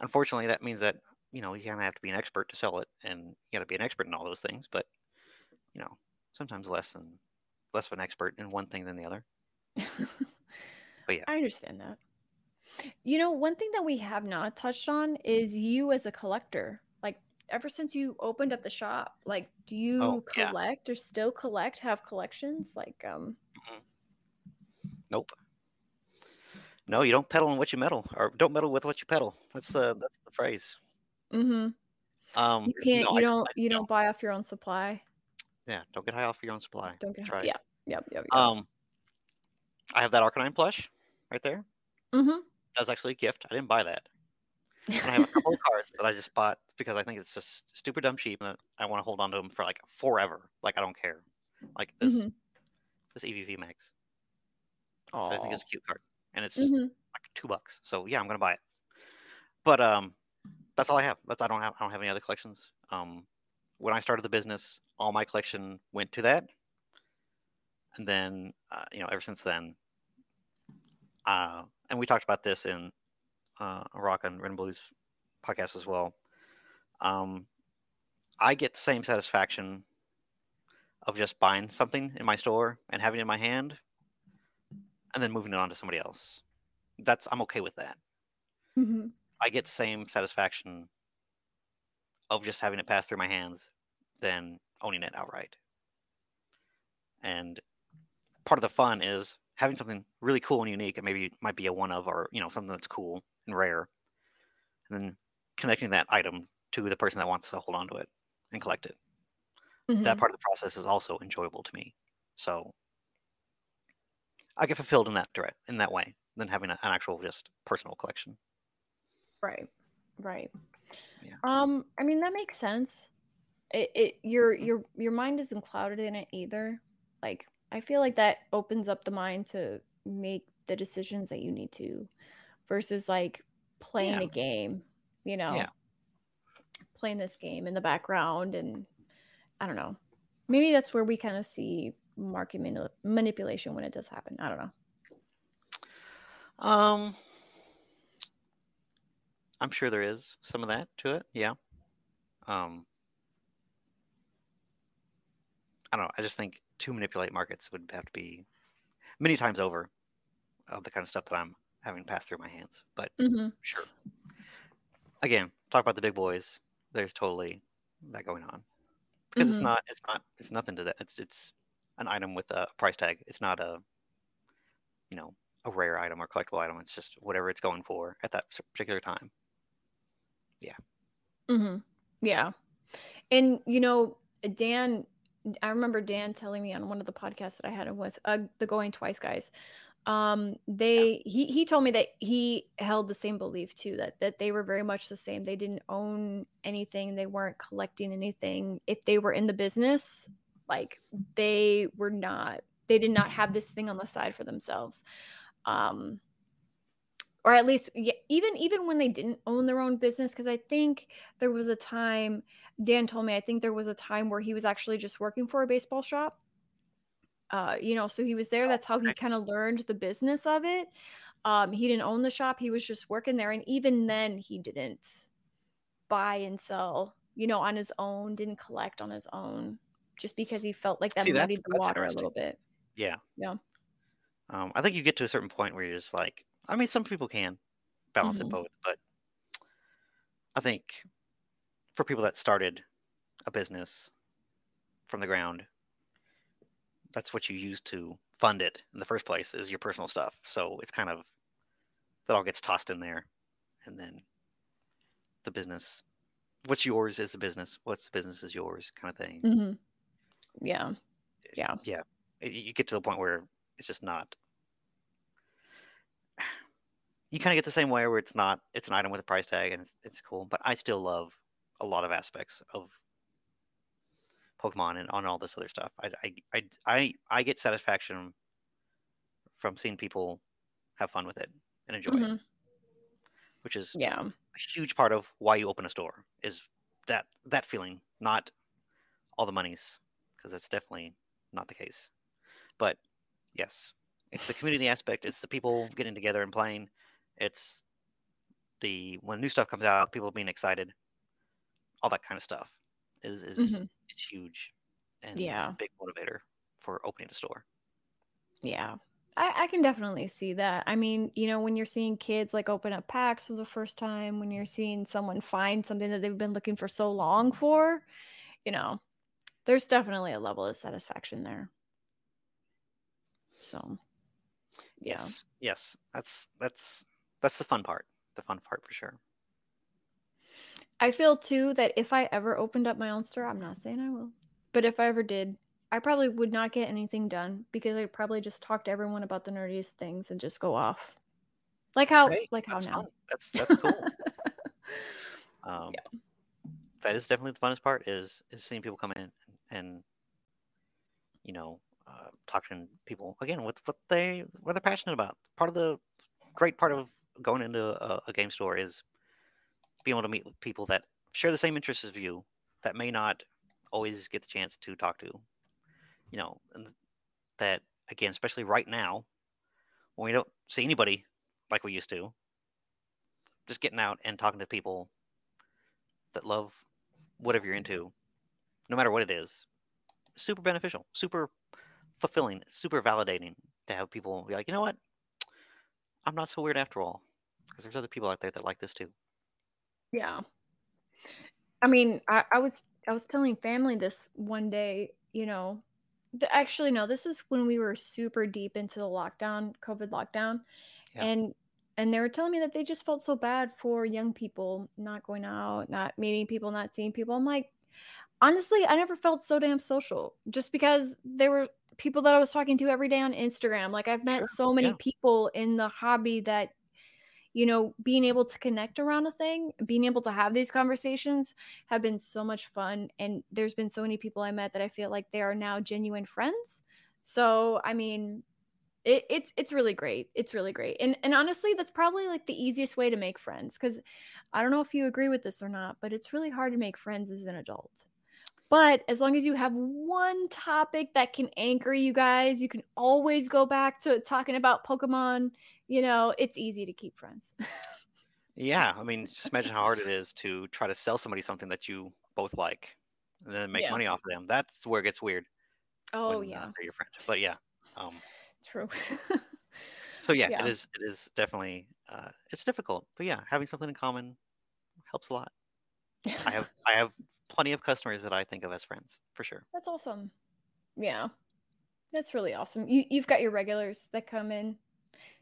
unfortunately, that means that you know you kind of have to be an expert to sell it, and you got to be an expert in all those things. But you know, sometimes less than less of an expert in one thing than the other. but yeah. I understand that. You know, one thing that we have not touched on is you as a collector. Like, ever since you opened up the shop, like, do you Oh, yeah. collect or still collect, have collections? Like, um, Nope. No, you don't peddle on what you meddle, or don't meddle with what you peddle. That's the that's the phrase. Mm-hmm. Um, you can't, no, you I- don't, I- you don't buy off your own supply. Yeah, don't get high off your own supply. Don't get, That's right. yeah, yep, yep, yep. Um, I have that Arcanine plush right there. mm-hmm. That's actually a gift. I didn't buy that. And I have a couple of cards that I just bought because I think it's just stupid dumb cheap, and I want to hold on to them for like forever. Like I don't care. Like this Mhm. this Eevee VMAX. Oh, I think it's a cute card, and it's hmm like two bucks. So yeah, I'm gonna buy it. But um, that's all I have. That's I don't have I don't have any other collections. Um, when I started the business, all my collection went to that, and then uh, you know ever since then, uh, and we talked about this in uh, Rock and Red and Blues podcast as well. Um, I get the same satisfaction of just buying something in my store and having it in my hand, and then moving it on to somebody else. That's I'm okay with that. hmm I get the same satisfaction of just having it pass through my hands than owning it outright. And part of the fun is having something really cool and unique, and maybe it might be a one of or you know something that's cool and rare, and then connecting that item to the person that wants to hold on to it and collect it. That mm-hmm. part of the process is also enjoyable to me. So I get fulfilled in that direct in that way than having a, an actual just personal collection. Right. Right. Yeah. Um, I mean that makes sense. It, it your your your mind isn't clouded in it either. Like I feel like that opens up the mind to make the decisions that you need to versus like playing Yeah. a game, you know. Yeah. Playing this game in the background and I don't know. Maybe that's where we kind of see market mani- manipulation when it does happen. I don't know. Um, I'm sure there is some of that to it. Yeah. Um, I don't know. I just think to manipulate markets would have to be many times over of the kind of stuff that I'm having passed through my hands. But Mm-hmm. sure. Again, talk about the big boys. There's totally that going on because it's Mhm. not. It's not. It's nothing to that. It's it's an item with a price tag. It's not a you know a rare item or collectible item. It's just whatever it's going for at that particular time. Hmm Yeah. And, you know, Dan, I remember Dan telling me on one of the podcasts that I had him with, uh, the Going Twice guys. Um, they he he told me that he held the same belief too, that that they were very much the same. They didn't own anything, they weren't collecting anything. If they were in the business, like they were not they did not have this thing on the side for themselves. Um, or at least yeah, even even when they didn't own their own business because i think there was a time dan told me i think there was a time where he was actually just working for a baseball shop uh you know so he was there that's how he kind of learned the business of it um he didn't own the shop he was just working there and even then he didn't buy and sell you know on his own didn't collect on his own just because he felt like that See, muddied the water a little bit Yeah. Yeah. Um, I think you get to a certain point where you're just like, I mean, some people can balance Mhm. it both, but I think for people that started a business from the ground, that's what you use to fund it in the first place is your personal stuff. So it's kind of that all gets tossed in there, and then the business, what's yours is the business. What's the business is yours, kind of thing. hmm yeah yeah yeah you get to the point where it's just not you kind of get the same way where it's not it's an item with a price tag and it's, it's cool but i still love a lot of aspects of pokemon and on all this other stuff. I, I i i i get satisfaction from seeing people have fun with it and enjoy it. Mhm. which is yeah. a huge part of why you open a store is that that feeling not all the monies because that's definitely not the case. But yes it's the community aspect it's the people getting together and playing it's the when new stuff comes out people being excited all that kind of stuff is is Mhm. it's huge and Yeah. a big motivator for opening a store Yeah. I, I can definitely see that. I mean, you know, when you're seeing kids like open up packs for the first time, when you're seeing someone find something that they've been looking for so long for, you know, there's definitely a level of satisfaction there. So, yeah. yes yes that's that's that's the fun part the fun part for sure I feel too that if I ever opened up my own store, I'm not saying I will, but if I ever did, I probably would not get anything done because I'd probably just talk to everyone about the nerdiest things and just go off. Like how like how now. fun. that's that's cool um, that is definitely the funnest part is is seeing people come in and you know uh, talking to people again with what they what they're passionate about part of the great part of going into a, a game store is being able to meet with people that share the same interests as you that may not always get the chance to talk to you know that again especially right now when we don't see anybody like we used to just getting out and talking to people that love whatever you're into, no matter what it is, super beneficial, super fulfilling, super validating to have people be like, you know what, I'm not so weird after all, because there's other people out there that like this too. Yeah. I mean, I, I was I was telling family this one day, you know. th- Actually, no, this is when we were super deep into the lockdown, COVID lockdown. Yeah. And and they were telling me that they just felt so bad for young people not going out, not meeting people, not seeing people. I'm like, honestly, I never felt so damn social just because they were people that I was talking to every day on Instagram. Like I've met Sure, so many yeah. people in the hobby that you know, being able to connect around a thing, being able to have these conversations have been so much fun. And there's been so many people I met that I feel like they are now genuine friends. So, I mean, it, it's it's really great. It's really great. And and honestly, that's probably like the easiest way to make friends because I don't know if you agree with this or not, but it's really hard to make friends as an adult. But as long as you have one topic that can anchor you guys, you can always go back to talking about Pokemon. You know, it's easy to keep friends. Yeah, I mean, just imagine how hard it is to try to sell somebody something that you both like, and then make Yeah. money off of them. That's where it gets weird. oh, when, uh, yeah, they're your friend. But yeah, um, true. so yeah, Yeah. it is. It is definitely. Uh, it's difficult, but yeah, having something in common helps a lot. I have I have plenty of customers that I think of as friends for sure. That's awesome. Yeah. That's really awesome. You you've got your regulars that come in,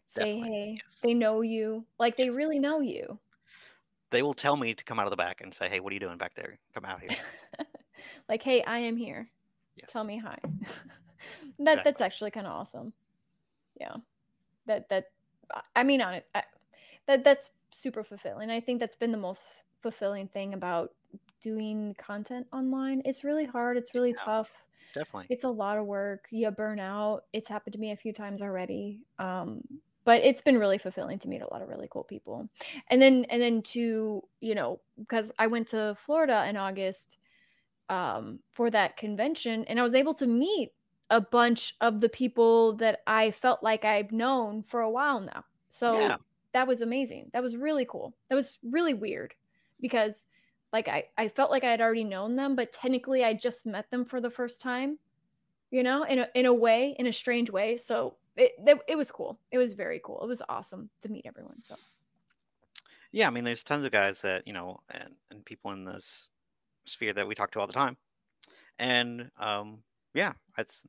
say Definitely, hey, yes. they know you. Like they Yes. really know you. They will tell me to come out of the back and say, "Hey, what are you doing back there? Come out here." like, hey, I am here. Yes. Tell me hi. that that's actually kind of awesome. Yeah. That that I mean on it. That that's super fulfilling. I think that's been the most fulfilling thing about doing content online. It's really hard. It's really Yeah. tough. definitely. it's a lot of work. You burn out. It's happened to me a few times already. Um, but it's been really fulfilling to meet a lot of really cool people. And then and then to, you know, because I went to Florida in August um for that convention and I was able to meet a bunch of the people that I felt like I've known for a while now. So Yeah. that was amazing. That was really cool. That was really weird because like I, I felt like I had already known them, but technically I just met them for the first time, you know, in a in a way, in a strange way. So it it, it was cool. It was very cool. It was awesome to meet everyone. So Yeah, I mean, there's tons of guys that you know, and and people in this sphere that we talk to all the time, and um, yeah, it's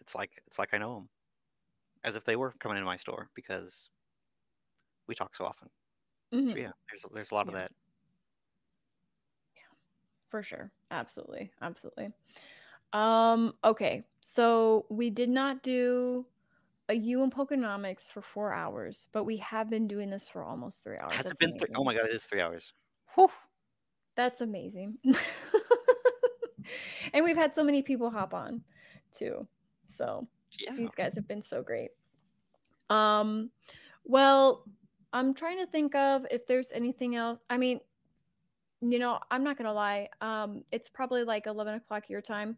it's like it's like I know them, as if they were coming into my store because we talk so often. mhm, So yeah, there's there's a lot of that. For sure. Absolutely. Absolutely. Um, okay. So we did not do a U and Pokenomics for four hours, but we have been doing this for almost three hours. Has it been? Three, oh my god, it is three hours. Whew. That's amazing. and we've had so many people hop on too. So Yeah. these guys have been so great. Um, well, I'm trying to think of if there's anything else. I mean, you know, I'm not gonna lie. Um, it's probably like 11 o'clock your time.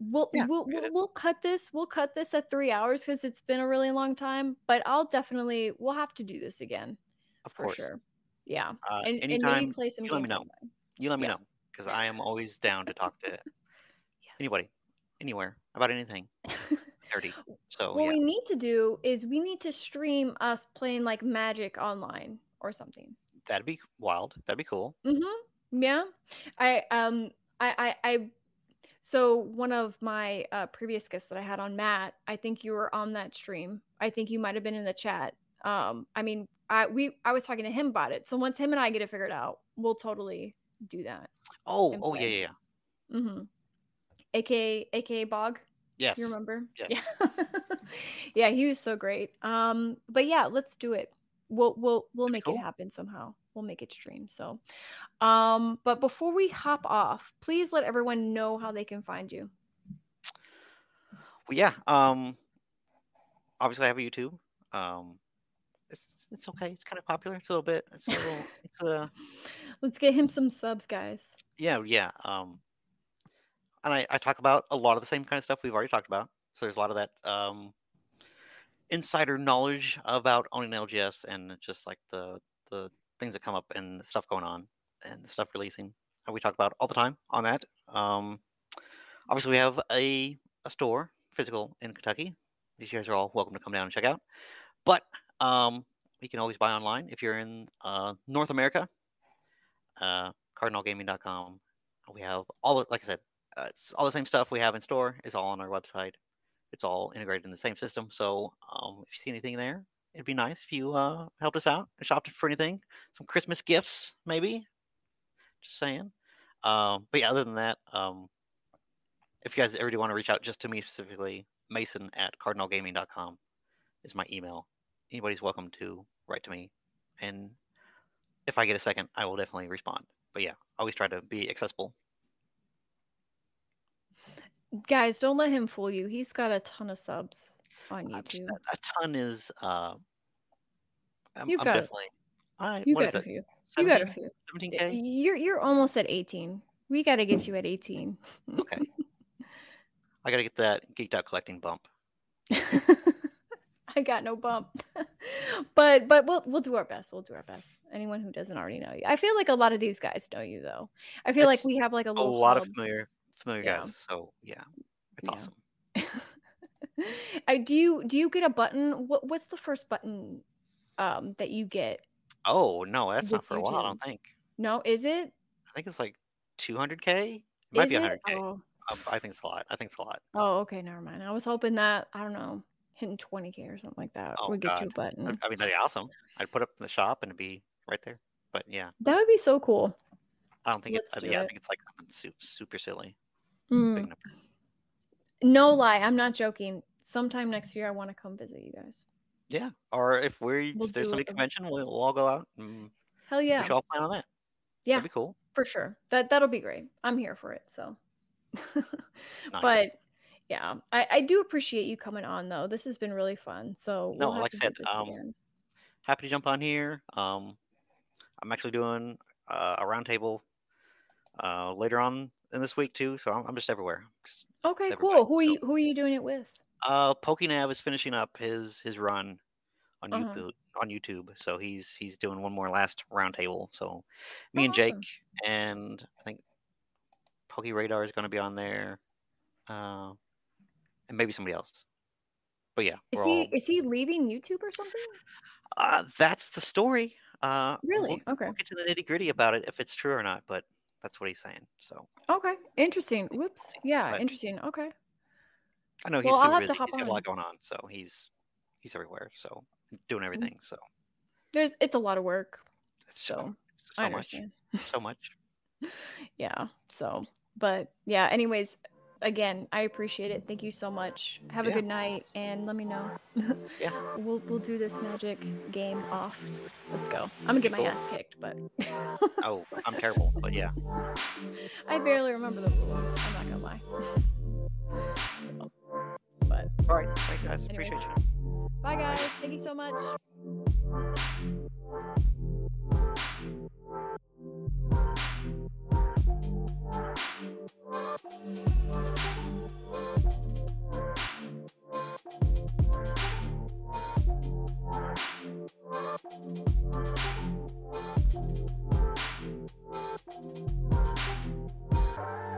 We'll Yeah, we'll, we'll we'll cut this. We'll cut this at three hours because it's been a really long time. But I'll definitely we'll have to do this again Of for course. sure. Yeah, Uh, and, and anytime maybe play some you let me games know. sometime. you let me Yeah. know because I am always down to talk to Yes. anybody, anywhere about anything nerdy. So what yeah, we need to do is we need to stream us playing like magic online or something that'd be wild. That'd be cool. mm-hmm yeah i um i i, I so one of my uh, previous guests that i had on matt i think you were on that stream i think you might have been in the chat um i mean i we i was talking to him about it so once him and i get it figured out we'll totally do that Oh, oh yeah, yeah, yeah. mm-hmm aka aka bog Yes. You remember? Yes. Yeah. yeah, he was so great. Um, but yeah, let's do it. We'll we'll we'll make cool. it happen somehow. We'll make it stream. So um, but before we hop off, please let everyone know how they can find you. Well, yeah. Um, obviously I have a YouTube. Um, it's it's okay. It's kind of popular. It's a little bit. It's a little. it's a Let's get him some subs, guys. yeah, yeah. Um, and I I talk about a lot of the same kind of stuff we've already talked about. So there's a lot of that um insider knowledge about owning LGS and just like the the things that come up and stuff going on and stuff releasing. We talk about all the time on that. Um, obviously we have a a store physical in Kentucky. These guys are all welcome to come down and check out. But um, you can always buy online if you're in uh, North America. Uh, CardinalGaming.com. We have all the, like I said, uh, it's all the same stuff we have in store is all on our website. It's all integrated in the same system. So um, if you see anything there, it'd be nice if you uh, helped us out and shopped for anything, some Christmas gifts maybe. Just saying. Um, but yeah, other than that, um, if you guys ever do want to reach out just to me specifically, Mason at cardinalgaming.com is my email. Anybody's welcome to write to me, and if I get a second, I will definitely respond. But yeah, always try to be accessible. Guys, don't let him fool you. He's got a ton of subs on YouTube. a, ton is. Uh, I'm, You've I'm got definitely. I, You what is got a it? few. You got a few. 17k? You're you're almost at 18. We got to get you at 18. Okay. I gotta get that geeked out collecting bump. I got no bump. but but we'll we'll do our best. We'll do our best. Anyone who doesn't already know you. I feel like a lot of these guys know you though. I feel like we have like a A lot of familiar familiar Yeah. guys. So yeah, it's Yeah. awesome. I do you do you get a button? What what's the first button um that you get? Oh no, that's not for a while. I don't think. No, is it? I think it's like 200k. It might Is be it? 100k. Oh. Um, I think it's a lot. I think it's a lot. oh, okay, never mind. I was hoping that I don't know, hitting 20k or something like that Oh would get you a button. I mean, that'd be awesome. I'd put up in the shop and it'd be right there. But yeah, That would be so cool. I don't think it's. Let's I do yeah, I think it's like something super, super silly. Mm. Big number. No lie, I'm not joking. Sometime next year, I want to come visit you guys. Yeah. Or if we We'll if there's do some a- convention, we'll, we'll all go out and Hell yeah, we should all plan on that. yeah, That'd be cool. for sure. That that'll be great. I'm here for it. So Nice. But yeah, I, I do appreciate you coming on though. This has been really fun. So No, we'll like I said, um, again. happy to jump on here. Um, I'm actually doing uh, a roundtable uh, later on in this week too, so I'm, I'm just everywhere. Just, Okay, cool. Who are you who are you doing it with? uh, Pokinav is finishing up his his run on Uh-huh. YouTube. On YouTube, so he's he's doing one more last roundtable. So me Oh, and Jake awesome. and I think Poke Radar is going to be on there, uh, and maybe somebody else. But yeah, Is he all, is he leaving YouTube or something? uh, that's the story. Uh, Really? We'll, Okay. we'll get to the nitty gritty about it if it's true or not, but that's what he's saying. So Okay. Interesting. Whoops. Yeah, But- interesting. Okay. I know he's Well, super busy. He's got a lot going on, so he's he's everywhere. So doing mm-hmm. everything. So There's it's a lot of work. it's so, So so much, so much. Yeah. So but yeah, anyways, again, I appreciate it. Thank you so much. Have yeah. a good night and let me know. yeah. We'll we'll do this magic game off. Let's go. I'm gonna get cool. my ass kicked, but Oh, I'm terrible, but yeah. I barely remember the rules, I'm not gonna lie. So but all right, thanks guys. Anyways. Appreciate you. Bye guys. Thank you so much. Bye.